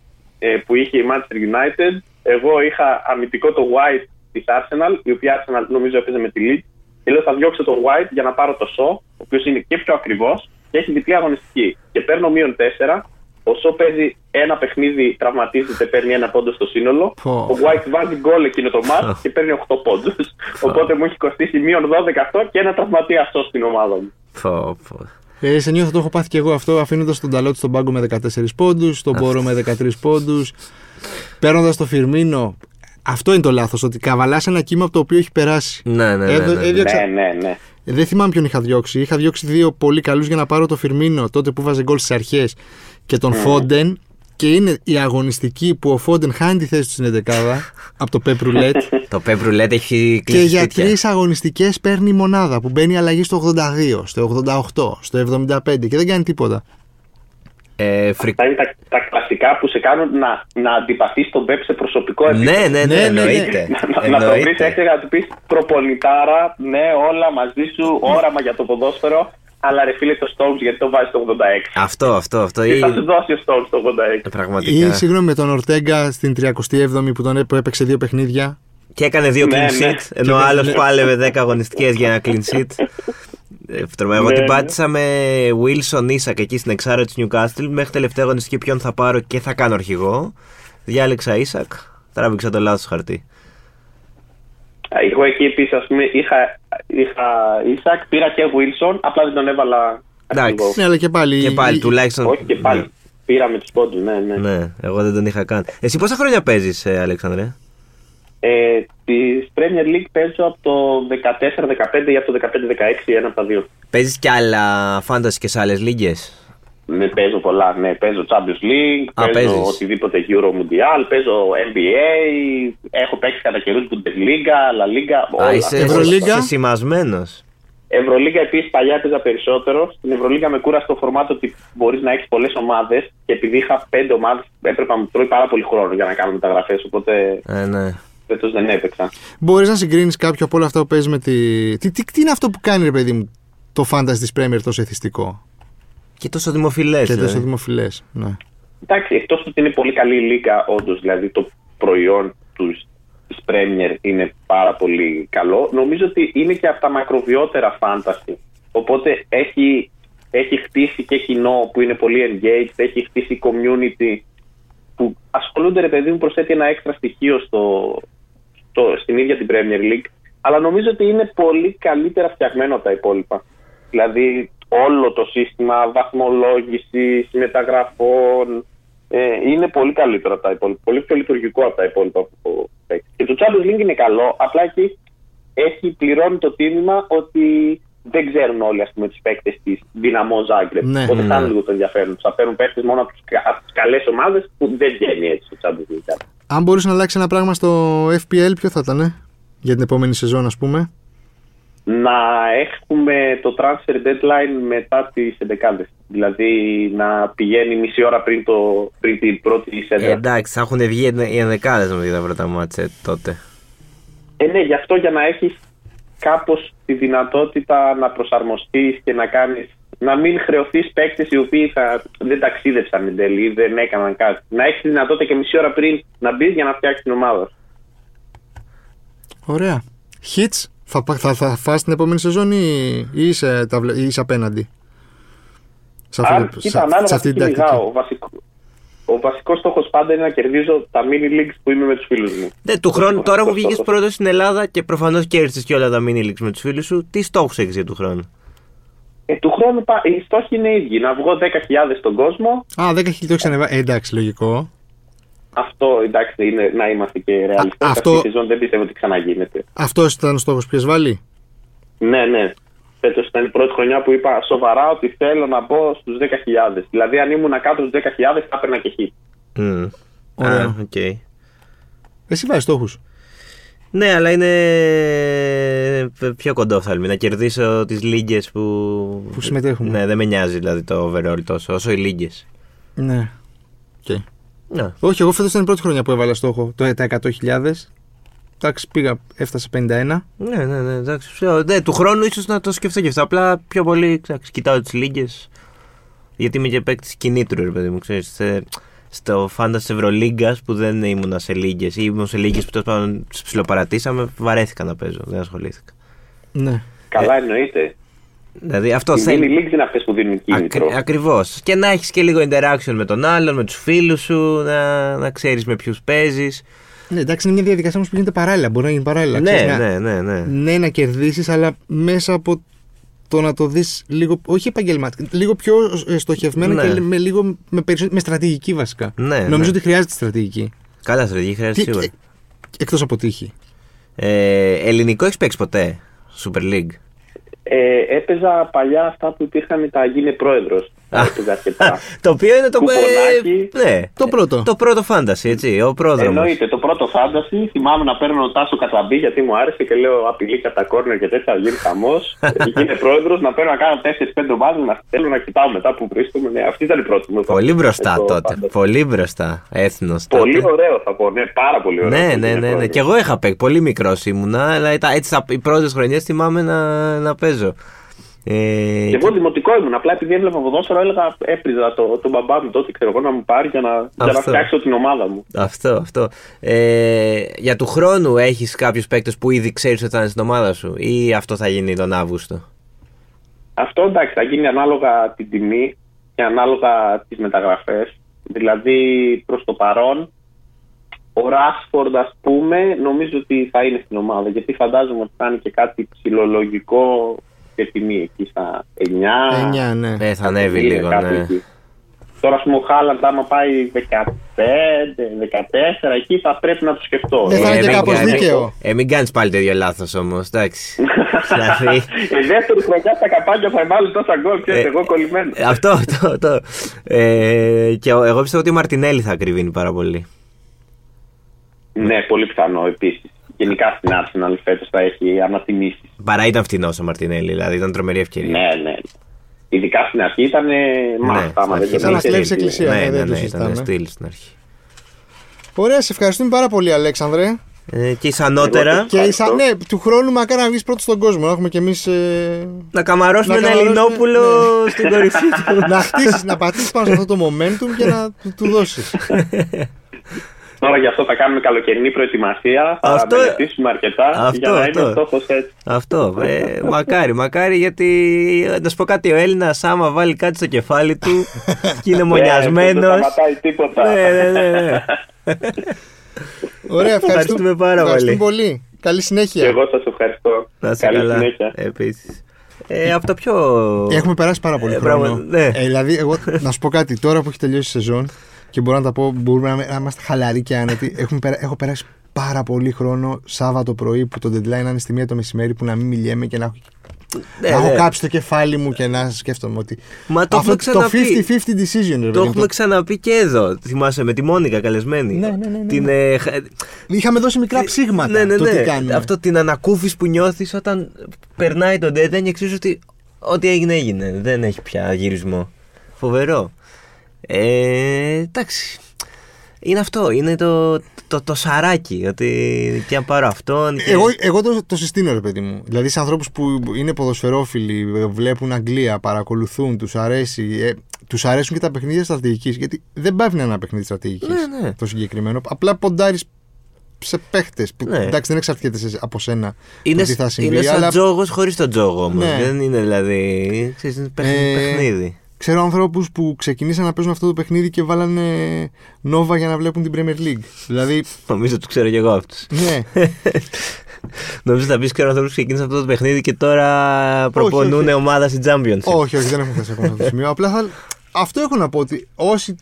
που είχε η Manchester United, εγώ είχα αμυντικό το White της Arsenal, η οποία Arsenal νομίζω έπαιζε με τη Leeds, και λέω θα διώξω το White για να πάρω το Shaw, ο οποίος είναι και πιο ακριβώ και έχει διπλή αγωνιστική. Και παίρνω μείον 4. Ο Shaw παίζει ένα παιχνίδι, τραυματίζεται, παίρνει ένα πόντο στο σύνολο. Πω. Ο White βάζει γκολ εκείνο το μάτ και παίρνει 8 πόντους. Οπότε μου έχει κοστίσει μείον 12 αυτό και ένα τραυματία αυτό στην ομάδα μου. Πω, πω. Ε, σε νιώθω το έχω πάθει και εγώ αυτό, αφήνοντας τον Ταλότη στον πάγκο με 14 πόντους, τον Μπορό με 13 πόντους, παίρνοντας το Φιρμίνο. Αυτό είναι το λάθος, ότι καβαλάς ένα κύμα από το οποίο έχει περάσει. Ναι, ναι, ναι. Έδω- ναι, ναι. έδιωξα- Ναι, ναι, ναι. Δεν θυμάμαι ποιον είχα διώξει. Είχα διώξει δύο πολύ καλούς για να πάρω το Φιρμίνο τότε που βάζε γκολ στις αρχές και τον Φόντεν. Και είναι η αγωνιστική που ο Φόντεν χάνει τη θέση του στην 11 από το Pep Roulette. Το Pep Roulette έχει και κλείσει για σπίτια. τρεις αγωνιστικές παίρνει μονάδα που μπαίνει αλλαγή στο 82, στο 88, στο 75 και δεν κάνει τίποτα. Ε, φρικ- Αυτά είναι τα, τα κλασικά που σε κάνουν να, να αντιπαθείς τον Πεπ σε προσωπικό επίπεδο. Ναι, ναι, ναι, Ναι, ναι, ναι. εννοείται. Να, να το βρει Εννοείται. έξω να του πεις προπονητάρα, ναι, όλα μαζί σου, όραμα για το ποδόσφαιρο. Αλλά ρε φίλε το Stones γιατί το βάζει το 86. Αυτό, αυτό, αυτό. Τι θα Ή... σου δώσει ο Stones το 86. Ή Πραγματικά. συγγνώμη με τον Ορτέγκα στην 37η που, τον, έ- που έπαιξε δύο παιχνίδια. Και έκανε δύο Ναι, clean ναι. sheet, ενώ ο Και- άλλος ναι. πάλευε 10 αγωνιστικές για ένα clean sheet. Ε, τρομερό. Εγώ Ναι, την ναι. πάτησα με Wilson Isaac εκεί στην εξάρτηση της Newcastle. Μέχρι τελευταία αγωνιστική ποιον θα πάρω και θα κάνω αρχηγό. Διάλεξα Isaac. Τράβηξα το λάθος χαρτί. Εγώ εκεί επίσης, ας πούμε, είχα, είχα Ισακ, πήρα και Wilson, απλά δεν τον έβαλα Εντάξει. αρχηγό. Ναι, αλλά και πάλι. Και πάλι η- τουλάχιστον. Όχι και πάλι. Πήραμε τους πόντους, ναι, ναι. Ναι, εγώ δεν τον είχα κάνει. Εσύ πόσα χρόνια παίζεις, ε, Αλέξανδρε; Ε, Τη Premier League παίζω από το 14-15 ή από το 15-16, ένα από τα δύο. Παίζεις κι άλλα fantasy και σε άλλες λίγες; Ναι, παίζω πολλά. Ναι, παίζω Champions League, Α, παίζω παίζεις. οτιδήποτε Euro Mundial, παίζω NBA, έχω παίξει κατά καιρούς Bundesliga, La Liga, όλα. Α, είσαι, Ευρωλίγκα; είσαι σημασμένος. Ευρωλίγα επίσης παλιά έπαιζα περισσότερο. Στην Ευρωλίγα με κούρασε το φορμάτ ότι μπορείς να έχεις πολλές ομάδες και επειδή είχα πέντε ομάδες έπρεπε να μου τρώει πάρα πολύ χρόνο για να κάνω μεταγραφές. Οπότε Ε, ναι. φέτος δεν έπαιξα. Μπορείς να συγκρίνεις κάποιο από όλα αυτά που παίζεις με τη. Τι, τι, τι είναι αυτό που κάνει, ρε παιδί μου, το fantasy της Premier τόσο εθιστικό; Και τόσο δημοφιλές. και τόσο δημοφιλές. Ναι. Εντάξει, εκτός ότι είναι πολύ καλή η λίγα, όντως, δηλαδή το προϊόν του της Premier είναι πάρα πολύ καλό. Νομίζω ότι είναι και από τα μακροβιότερα fantasy. Οπότε έχει, έχει χτίσει και κοινό που είναι πολύ engaged, έχει χτίσει community που ασχολούνται, ρε παιδί μου, προσθέτει ένα έξτρα στοιχείο στο, στο, στην ίδια την Premier League. Αλλά νομίζω ότι είναι πολύ καλύτερα φτιαγμένο από τα υπόλοιπα. Δηλαδή, όλο το σύστημα βαθμολόγησης, μεταγραφών ε, είναι πολύ καλύτερο από τα υπόλοιπα. Πολύ πιο λειτουργικό από τα υπόλοιπα που παίξει. Και το Champions League είναι καλό, απλά εκεί έχει πληρώνει το τίμημα ότι δεν ξέρουν όλοι ας πούμε, τους παίκτες της Δυναμό Ζάγκρεπ. Ναι. Οπότε Ναι. χάνουν λίγο το ενδιαφέρον του. Θα παίρνουν παίκτες μόνο από τις καλές ομάδες που δεν βγαίνει έτσι το Champions League. Αν μπορούσε να αλλάξει ένα πράγμα στο FPL, ποιο θα ήταν, ε; για την επόμενη σεζόν, ας πούμε; Να έχουμε το transfer deadline μετά τις 11. Δηλαδή να πηγαίνει μισή ώρα πριν, το, πριν την πρώτη Ε, σέντρα. εντάξει, θα έχουν βγει οι ενδεκάδες με τα πρώτα μάτσε τότε. Ε, ναι, γι' αυτό για να έχεις κάπως τη δυνατότητα να προσαρμοστείς και να κάνεις. Να μην χρεωθείς παίκτες οι οποίοι θα, δεν ταξίδευσαν εν τέλει ή δεν έκαναν κάτι. Να έχεις τη δυνατότητα και μισή ώρα πριν να μπεις για να φτιάξεις την ομάδα. σου. Ωραία. Hits, θα, πα- θα, θα φας την επόμενη σεζόν ή, ή, είσαι, ταυλε- ή είσαι απέναντι; Σε αυτή, Αν τη- κοίτα, σε- ανάλογα σε αυτή τι την τακτική. κυνηγάω. Ο, βασικό, ο βασικός στόχος πάντα είναι να κερδίζω τα mini leagues που είμαι με τους φίλους μου. Ναι, του χρόνου, Αυτό τώρα που είναι βγήκες στόχος. πρώτος στην Ελλάδα και προφανώς κέρδισες και όλα τα mini leagues με τους φίλους σου, τι στόχους έχεις για του χρόνου; Ε, του χρόνου πα- οι στόχοι είναι ίδιοι. Να βγω 10.000 στον κόσμο. Α, 10 χιλιάδες το έχεις ανεβάσει. Ε, εντάξει, λογικό. Αυτό εντάξει είναι να είμαστε και ρεαλιστές. Α, αυτό- Αυτή τη σεζόν δεν πιστεύω ότι ξαναγίνεται. Αυτός ήταν ο στόχος που έχεις βάλει; Ναι, ναι. Φέτος ήταν η πρώτη χρονιά που είπα σοβαρά ότι θέλω να μπω στους 10.000. Δηλαδή, αν ήμουν κάτω στους 10.000, θα έπαιρνα και χ. Μμ. Ωραία. Α, οκ. Εσύ βάζεις στόχους. Ναι, αλλά είναι πιο κοντόφθαλμη. Να κερδίσω τις λίγκες που... Που συμμετέχουμε. Ναι, δεν με νοιάζει δηλαδή το overall τόσο, όσο οι λίγκες. Ναι. Okay. Ναι. Όχι, εγώ φέτος ήταν η πρώτη χρονιά που έβαλα στόχο. Το, τα 100.000. Εντάξει, πήγα, έφτασε 51. Ναι, ναι, ναι, εντάξει. Ξέρω, ναι, του χρόνου ίσως να το σκεφτώ και αυτό. Απλά πιο πολύ ξέρεις, κοιτάω τις λίγες. Γιατί είμαι και παίκτης κινήτρου, ρε παιδί μου. Ξέρεις, σε- στο φάντα τη Ευρωλίγκας που δεν ήμουν σε λίγες ή ήμουν σε λίγες που τέλος πάντων τις ψιλοπαρατήσαμε, βαρέθηκα να παίζω. Δεν ασχολήθηκα. Ναι. Καλά εννοείται. Δηλαδή αυτό Οι mini θέλει. leagues είναι αυτέ που δίνουν κίνητρο. Ακρι, Ακριβώς. Και να έχεις και λίγο interaction με τον άλλον, με τους φίλους σου, να, να ξέρεις με ποιους παίζεις. ναι, εντάξει, είναι μια διαδικασία όμως που γίνεται παράλληλα. Μπορεί να γίνει παράλληλα. Ναι, Ξέρεις, να- ναι, ναι, ναι. ναι, να κερδίσεις, αλλά μέσα από το να το δεις λίγο. Όχι επαγγελματικά, λίγο πιο ε, στοχευμένο Ναι. και με, λίγο, με, περισσο- με στρατηγική βασικά. Ναι, Νομίζω ναι. ότι χρειάζεται στρατηγική. Καλά, στρατηγική χρειάζεται Τι- σίγουρα. Εκτός από τύχη. Ε, ελληνικό έχεις παίξει ποτέ. Super League; Ε, έπαιζα παλιά αυτά που υπήρχαν τα γίνε πρόεδρος. Έπαιζα αρκετά. το οποίο είναι το. Κουπονάκι. ε, ναι. Το πρώτο. Το πρώτο φάνταση, έτσι. Ο πρόδρομος. Εννοείται, το πρώτο φάνταση. Θυμάμαι να παίρνω τάσο καταμπή γιατί μου άρεσε και λέω απειλή κατά κόρνερ και τέτοια. Γίνει χαμός. Γίνε πρόεδρος να παίρνω να κάνω 4-5 ομάδε να θέλω να κοιτάω μετά που βρίσκομαι. Ναι, αυτή ήταν η πρώτη μου. Πολύ μπροστά Το τότε. φάνταση. Πολύ μπροστά. Έθνος. Πολύ ωραίο θα πω. Ναι, πάρα πολύ ωραίο. Ναι, το ναι, Γίνε ναι, ναι. πρόεδρος. Και εγώ είχα παίξει. Πολύ μικρός ήμουνα, αλλά ήταν έτσι τα- οι πρώτες χρονιές θυμάμαι να, να παίζω. Ε, Και εγώ δημοτικό ήμουν. Απλά επειδή έβλεπα ποδόσφαιρο, έλεγα έπριζα το, τον μπαμπά μου τότε, ξέρω εγώ, να μου πάρει για να, για να Αυτό. φτιάξω την ομάδα μου. Αυτό, αυτό. Ε, για του χρόνου έχεις κάποιους παίκτες που ήδη ξέρεις ότι θα είναι στην ομάδα σου, ή αυτό θα γίνει τον Αύγουστο; Αυτό εντάξει, θα γίνει ανάλογα την τιμή και ανάλογα τις μεταγραφές. Δηλαδή προς το παρόν, ο Ράσφορντ ας πούμε, νομίζω ότι θα είναι στην ομάδα. Γιατί φαντάζομαι ότι θα είναι και κάτι ψηλολογικό και τιμή εκεί στα 9. 9, ναι. Ε, θα ανέβει είναι λίγο, κάπου ναι. εκεί. Τώρα, ας πούμε, ο Χάλαντ, άμα πάει 15, 14, εκεί θα πρέπει να το σκεφτώ. Δεν θα είναι και μην κάπως κάνεις- δίκαιο. Ε, μην κάνεις πάλι το ίδιο λάθος όμως, εντάξει. δηλαδή. Η δεύτερη χρονιά στα καπάκια θα βάλει τόσα γκολ και Ε, εγώ κολλημένο. ε, αυτό, αυτό, αυτό. Ε, και ο- εγώ πιστεύω ότι ο Μαρτινέλη θα κρυβίνει πάρα πολύ. Ναι, πολύ πιθανό επίσης. Γενικά στην Arsenal φέτος θα έχει ανατιμήσεις. Παρά ήταν φθηνό ο Μαρτινέλη, δηλαδή ήταν τρομερή ευκαιρία. Ναι, ναι. Ειδικά στην αρχή ήταν μάστα. άμα δεν στην το Ήταν αρχή. να ξέρεις, κλέβεις εκκλησία. Ναι, ναι, ναι, δεν το ναι, ήταν συζητάμε. στυλ στην αρχή. Ωραία, σε ευχαριστούμε πάρα πολύ, Αλέξανδρε. Ε, και ισανότερα Εγώ- Και Ευχαριστώ. ίσα, ναι, του χρόνου μακάρι να βγεις πρώτος στον κόσμο. Να έχουμε κι εμείς. Ε, να καμαρώσουμε Να ένα καμαρώσουμε, Ελληνόπουλο ναι. στην κορυφή του. να χτίσεις, να πατήσεις πάνω σε αυτό το momentum και να του, του δώσεις. Τώρα γι' αυτό θα κάνουμε καλοκαιρινή προετοιμασία. Θα Αυτό- μελετήσουμε αρκετά Αυτό, για να είναι αυτό. ο στόχος έτσι. Αυτό. Ε, μακάρι, μακάρι γιατί να σου πω κάτι, ο Έλληνας άμα βάλει κάτι στο κεφάλι του και είναι Ναι, μονιασμένος. Δεν σταματάει τίποτα. Ναι, ναι, ναι, ναι. Ωραία, ευχαριστούμε, Ευχαριστούμε πάρα ευχαριστούμε πολύ. πολύ. Καλή συνέχεια. Και εγώ σας ευχαριστώ. Να είσαι Καλή καλά. συνέχεια. Επίσης. Ε, από το πιο. Έχουμε περάσει πάρα πολύ Ε, χρόνο. πράγμα- ναι. Ε, δηλαδή, εγώ να σου πω κάτι. Τώρα που έχει τελειώσει η σεζόν και μπορώ να τα πω, μπορούμε να, να είμαστε χαλαροί και άνετοι. Έχουμε, περα- έχω περάσει πάρα πολύ χρόνο Σάββατο πρωί που το deadline να είναι στη μία το μεσημέρι που να μην μιλιέμαι και να έχω, Ναι, να έχω ναι. κάψει το κεφάλι μου και να σκέφτομαι ότι. Μα το αυτό έχουμε το ξαναπεί. 50-50 decision, ρε Το παιδί μου. έχουμε ξαναπεί και εδώ. Θυμάσαι με τη Μόνικα καλεσμένη. Ναι, ναι, ναι, ναι, Την, ναι. ε, χα- Είχαμε δώσει μικρά ψήγματα Ναι, ναι, το τι ναι. κάνουμε. Αυτό την ανακούφιση που νιώθεις όταν περνάει το deadline και ξέρει ότι ό,τι έγινε έγινε. Δεν έχει πια γυρισμό. Φοβερό. Ε, εντάξει. Είναι αυτό. Είναι το, το, το σαράκι. Ότι και αν πάρω αυτόν. Και... Εγώ, εγώ το, το συστήνω, ρε παιδί μου. Δηλαδή, σε ανθρώπους που είναι ποδοσφαιρόφιλοι, βλέπουν Αγγλία, παρακολουθούν, τους αρέσει. Ε, τους αρέσουν και τα παιχνίδια στρατηγικής. Γιατί δεν πάει να είναι ένα παιχνίδι στρατηγικής. Ναι, ναι. Το συγκεκριμένο. Απλά ποντάρεις σε παίχτες που Ναι. εντάξει δεν εξαρτιέται σε- από σένα Είναι, το τι θα συμβεί. είναι σαν αλλά τζόγος χωρίς τον τζόγο όμως. Ναι. Δεν είναι δηλαδή. Ξέρεις, είναι παιχ- Ε, παιχνίδι. Ξέρω ανθρώπους που ξεκινήσαν να παίζουν αυτό το παιχνίδι και βάλανε Nova για να βλέπουν την Premier League. δηλαδή, Νομίζω του ξέρω κι εγώ αυτούς. ναι. Νομίζω θα πεις ξέρω ανθρώπου που ξεκίνησαν αυτό το παιχνίδι και τώρα προπονούν όχι. ομάδα στην Champions. όχι, όχι, δεν έχουμε φτάσει ακόμα σε αυτό το σημείο. Απλά θα... αυτό έχω να πω ότι όσοι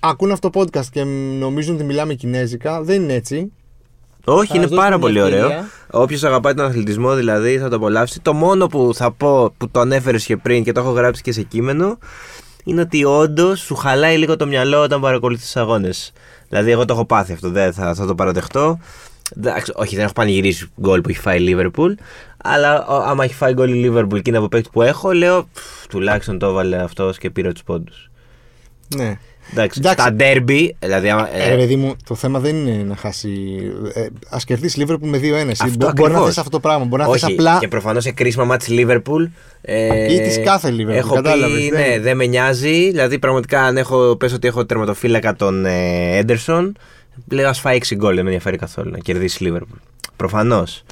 ακούν αυτό το podcast και νομίζουν ότι μιλάμε κινέζικα, δεν είναι έτσι. Όχι, Θα είναι δώσουμε πάρα μια πολύ ωραίο. ευκαιρία. Όποιος αγαπάει τον αθλητισμό δηλαδή θα το απολαύσει. Το μόνο που θα πω που το ανέφερες και πριν και το έχω γράψει και σε κείμενο είναι ότι όντως σου χαλάει λίγο το μυαλό όταν παρακολουθείς τους αγώνες. Δηλαδή, εγώ το έχω πάθει αυτό, δεν θα, θα το παραδεχτώ. Εντάξει, όχι, δεν έχω πανηγυρίσει γκολ που έχει φάει η Λίβερπουλ. Αλλά ο, άμα έχει φάει γκολ η Λίβερπουλ και είναι από παίκτη που έχω, λέω «Πφ, τουλάχιστον το έβαλε αυτός και πήρε τους πόντους. Ναι. Εντάξει, Εντάξει. στα ντέρμπι, δηλαδή. άμα- Ε, ρε παιδί μου, το θέμα δεν είναι να χάσει. Ε, Α κερδίσει Λίβερπουλ με 2-1. Εσύ Αυτό μπο- μπορεί να ακριβώς. θες αυτό το πράγμα. Μπορεί να θες Όχι, απλά. και προφανώς σε κρίσιμα μάτς Λίβερπουλ. Ε, Ή της κάθε Liverpool, Έχω κατάλαβες, πει, δεν- ναι, δεν με νοιάζει. Δηλαδή, πραγματικά, αν έχω, πες ότι έχω τερματοφύλακα τον ε, Έντερσον, λέω ας φάει 6 γκολ, δεν με ενδιαφέρει καθόλου να κερδίσει Λίβερπουλ. Προφανώς.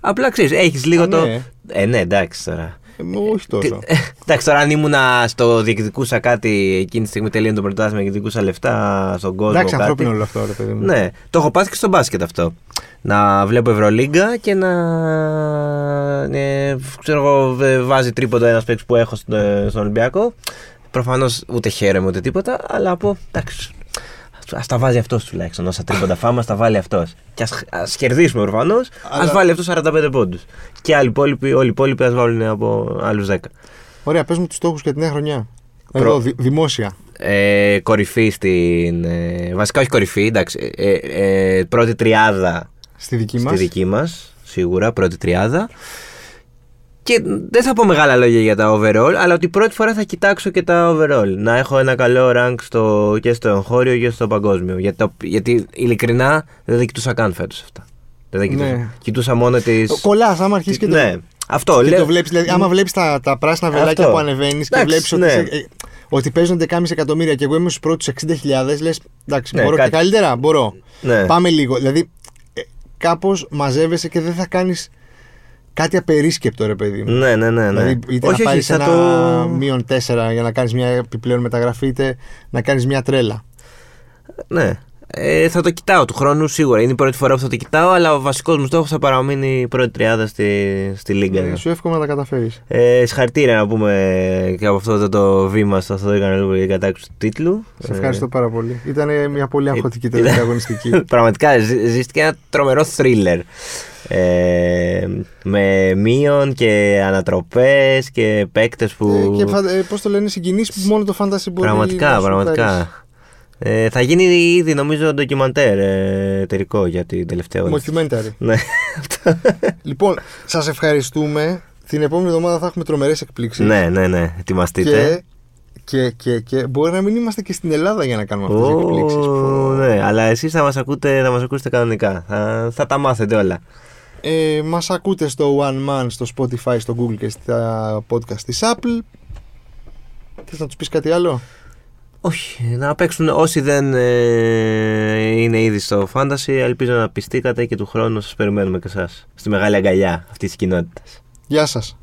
Απλά ξέρεις, έχεις λίγο Α, το. ναι. Ε, ναι, εντάξει τώρα. Ε, όχι τόσο. Τι- Εντάξει, τώρα αν ήμουνα στο διεκδικούσα κάτι εκείνη τη στιγμή τελείωνε το πρωτάθλημα και διεκδικούσα λεφτά στον κόσμο. Εντάξει, κάτι. ανθρώπινο όλο αυτό, ρε παιδί μου. Ναι, το έχω πάθει και στο μπάσκετ αυτό. Να βλέπω Ευρωλίγκα και να. Ε, ξέρω εγώ, ε, βάζει τρίποντα ένας παίκτης που έχω στον, ε, στον Ολυμπιακό. Προφανώς ούτε χαίρομαι ούτε τίποτα, αλλά από. Εντάξει. Α τα βάζει αυτός τουλάχιστον. Όσα τρίποντα φάμε, ας τα βάλει αυτός. Και ας κερδίσουμε προφανώ, ας Αλλά- βάλει αυτός 45 πόντους. Και άλλοι υπόλοιποι, όλοι οι υπόλοιποι ας βάλουν από άλλους 10. Ωραία, πες μου τους στόχους για τη νέα χρονιά. Προ- Εδώ, δη- δημόσια. Ε, κορυφή στην. Ε, βασικά όχι κορυφή, εντάξει. Ε, ε, ε, πρώτη τριάδα Στη δική μας. στη δική μας, σίγουρα, πρώτη τριάδα. Και δεν θα πω μεγάλα λόγια για τα overall, αλλά ότι πρώτη φορά θα κοιτάξω και τα overall. Να έχω ένα καλό rank στο, και στο εγχώριο και στο παγκόσμιο. Γιατί, το- γιατί ειλικρινά δεν τα κοιτούσα καν φέτος αυτά. Δεν τα κοιτούσα. Ναι. Κοιτούσα μόνο τι. Κολλάς, άμα αρχίσεις και το. Ναι, αυτό Και λέω. το βλέπεις, δηλαδή, άμα βλέπεις τα, τα πράσινα βελάκια Αυτό. που ανεβαίνεις και Εντάξει, βλέπεις ότι, ναι. σε- ε, ότι παίζουν 10,5 εκατομμύρια και εγώ είμαι στους πρώτους 60.000, λες εντάξει, Ναι, μπορώ κάτι- και καλύτερα. Μπορώ. Ναι. Πάμε λίγο. Δηλαδή, ε, κάπως μαζεύεσαι και δεν θα κάνει κάτι απερίσκεπτο, ρε παιδί μου. Ναι, ναι, ναι. ναι. Δηλαδή, είτε όχι, να όχι, πάρεις θα ένα το. μείον 4 για να κάνεις μια επιπλέον μεταγραφή, είτε να κάνεις μια τρέλα. Ναι. Ε, θα το κοιτάω του χρόνου σίγουρα. Είναι η πρώτη φορά που θα το κοιτάω, αλλά ο βασικός μου στόχος θα παραμείνει η πρώτη τριάδα στη, στη Λίγκα. Ε, σου εύχομαι να τα καταφέρεις. Ε, συγχαρητήρια να πούμε και από αυτό το, το βήμα στο Θοδωρή Κανελούπολη για την κατάκτηση του τίτλου. Σε ευχαριστώ πάρα πολύ. Ήταν μια πολύ αγχωτική Ε, τελευταία ήταν- αγωνιστική. Πραγματικά ζή- ζήστηκε ένα τρομερό θρίλερ. Ε, με μείον και ανατροπές και παίκτες που... Ε, και φα... ε, πώς το λένε, συγκινήσεις που μόνο το fantasy μπορεί πραγματικά, να σου πραγματικά. φέρει. Ε, θα γίνει ήδη νομίζω ντοκιμαντέρ ε, εταιρικό για την τελευταία ώρα. Mockumentary. Ναι, αυτό. λοιπόν, σας ευχαριστούμε. Την επόμενη εβδομάδα θα έχουμε τρομερές εκπλήξεις. ναι, ναι, ναι. Ετοιμαστείτε. Και, και, και, και μπορεί να μην είμαστε και στην Ελλάδα για να κάνουμε αυτές τις Ω, εκπλήξεις. Πω. ναι, αλλά εσείς θα μας, ακούτε, θα μας ακούσετε κανονικά. Θα, θα τα μάθετε όλα. Ε, μας ακούτε στο One Man, στο Spotify, στο Google και στα podcast της Apple. Θες να τους πεις κάτι άλλο; Όχι, να παίξουν όσοι δεν ε, είναι ήδη στο Fantasy. Ελπίζω να πιστήκατε και του χρόνου σας περιμένουμε και εσάς. Στη μεγάλη αγκαλιά αυτής της κοινότητας. Γεια σας.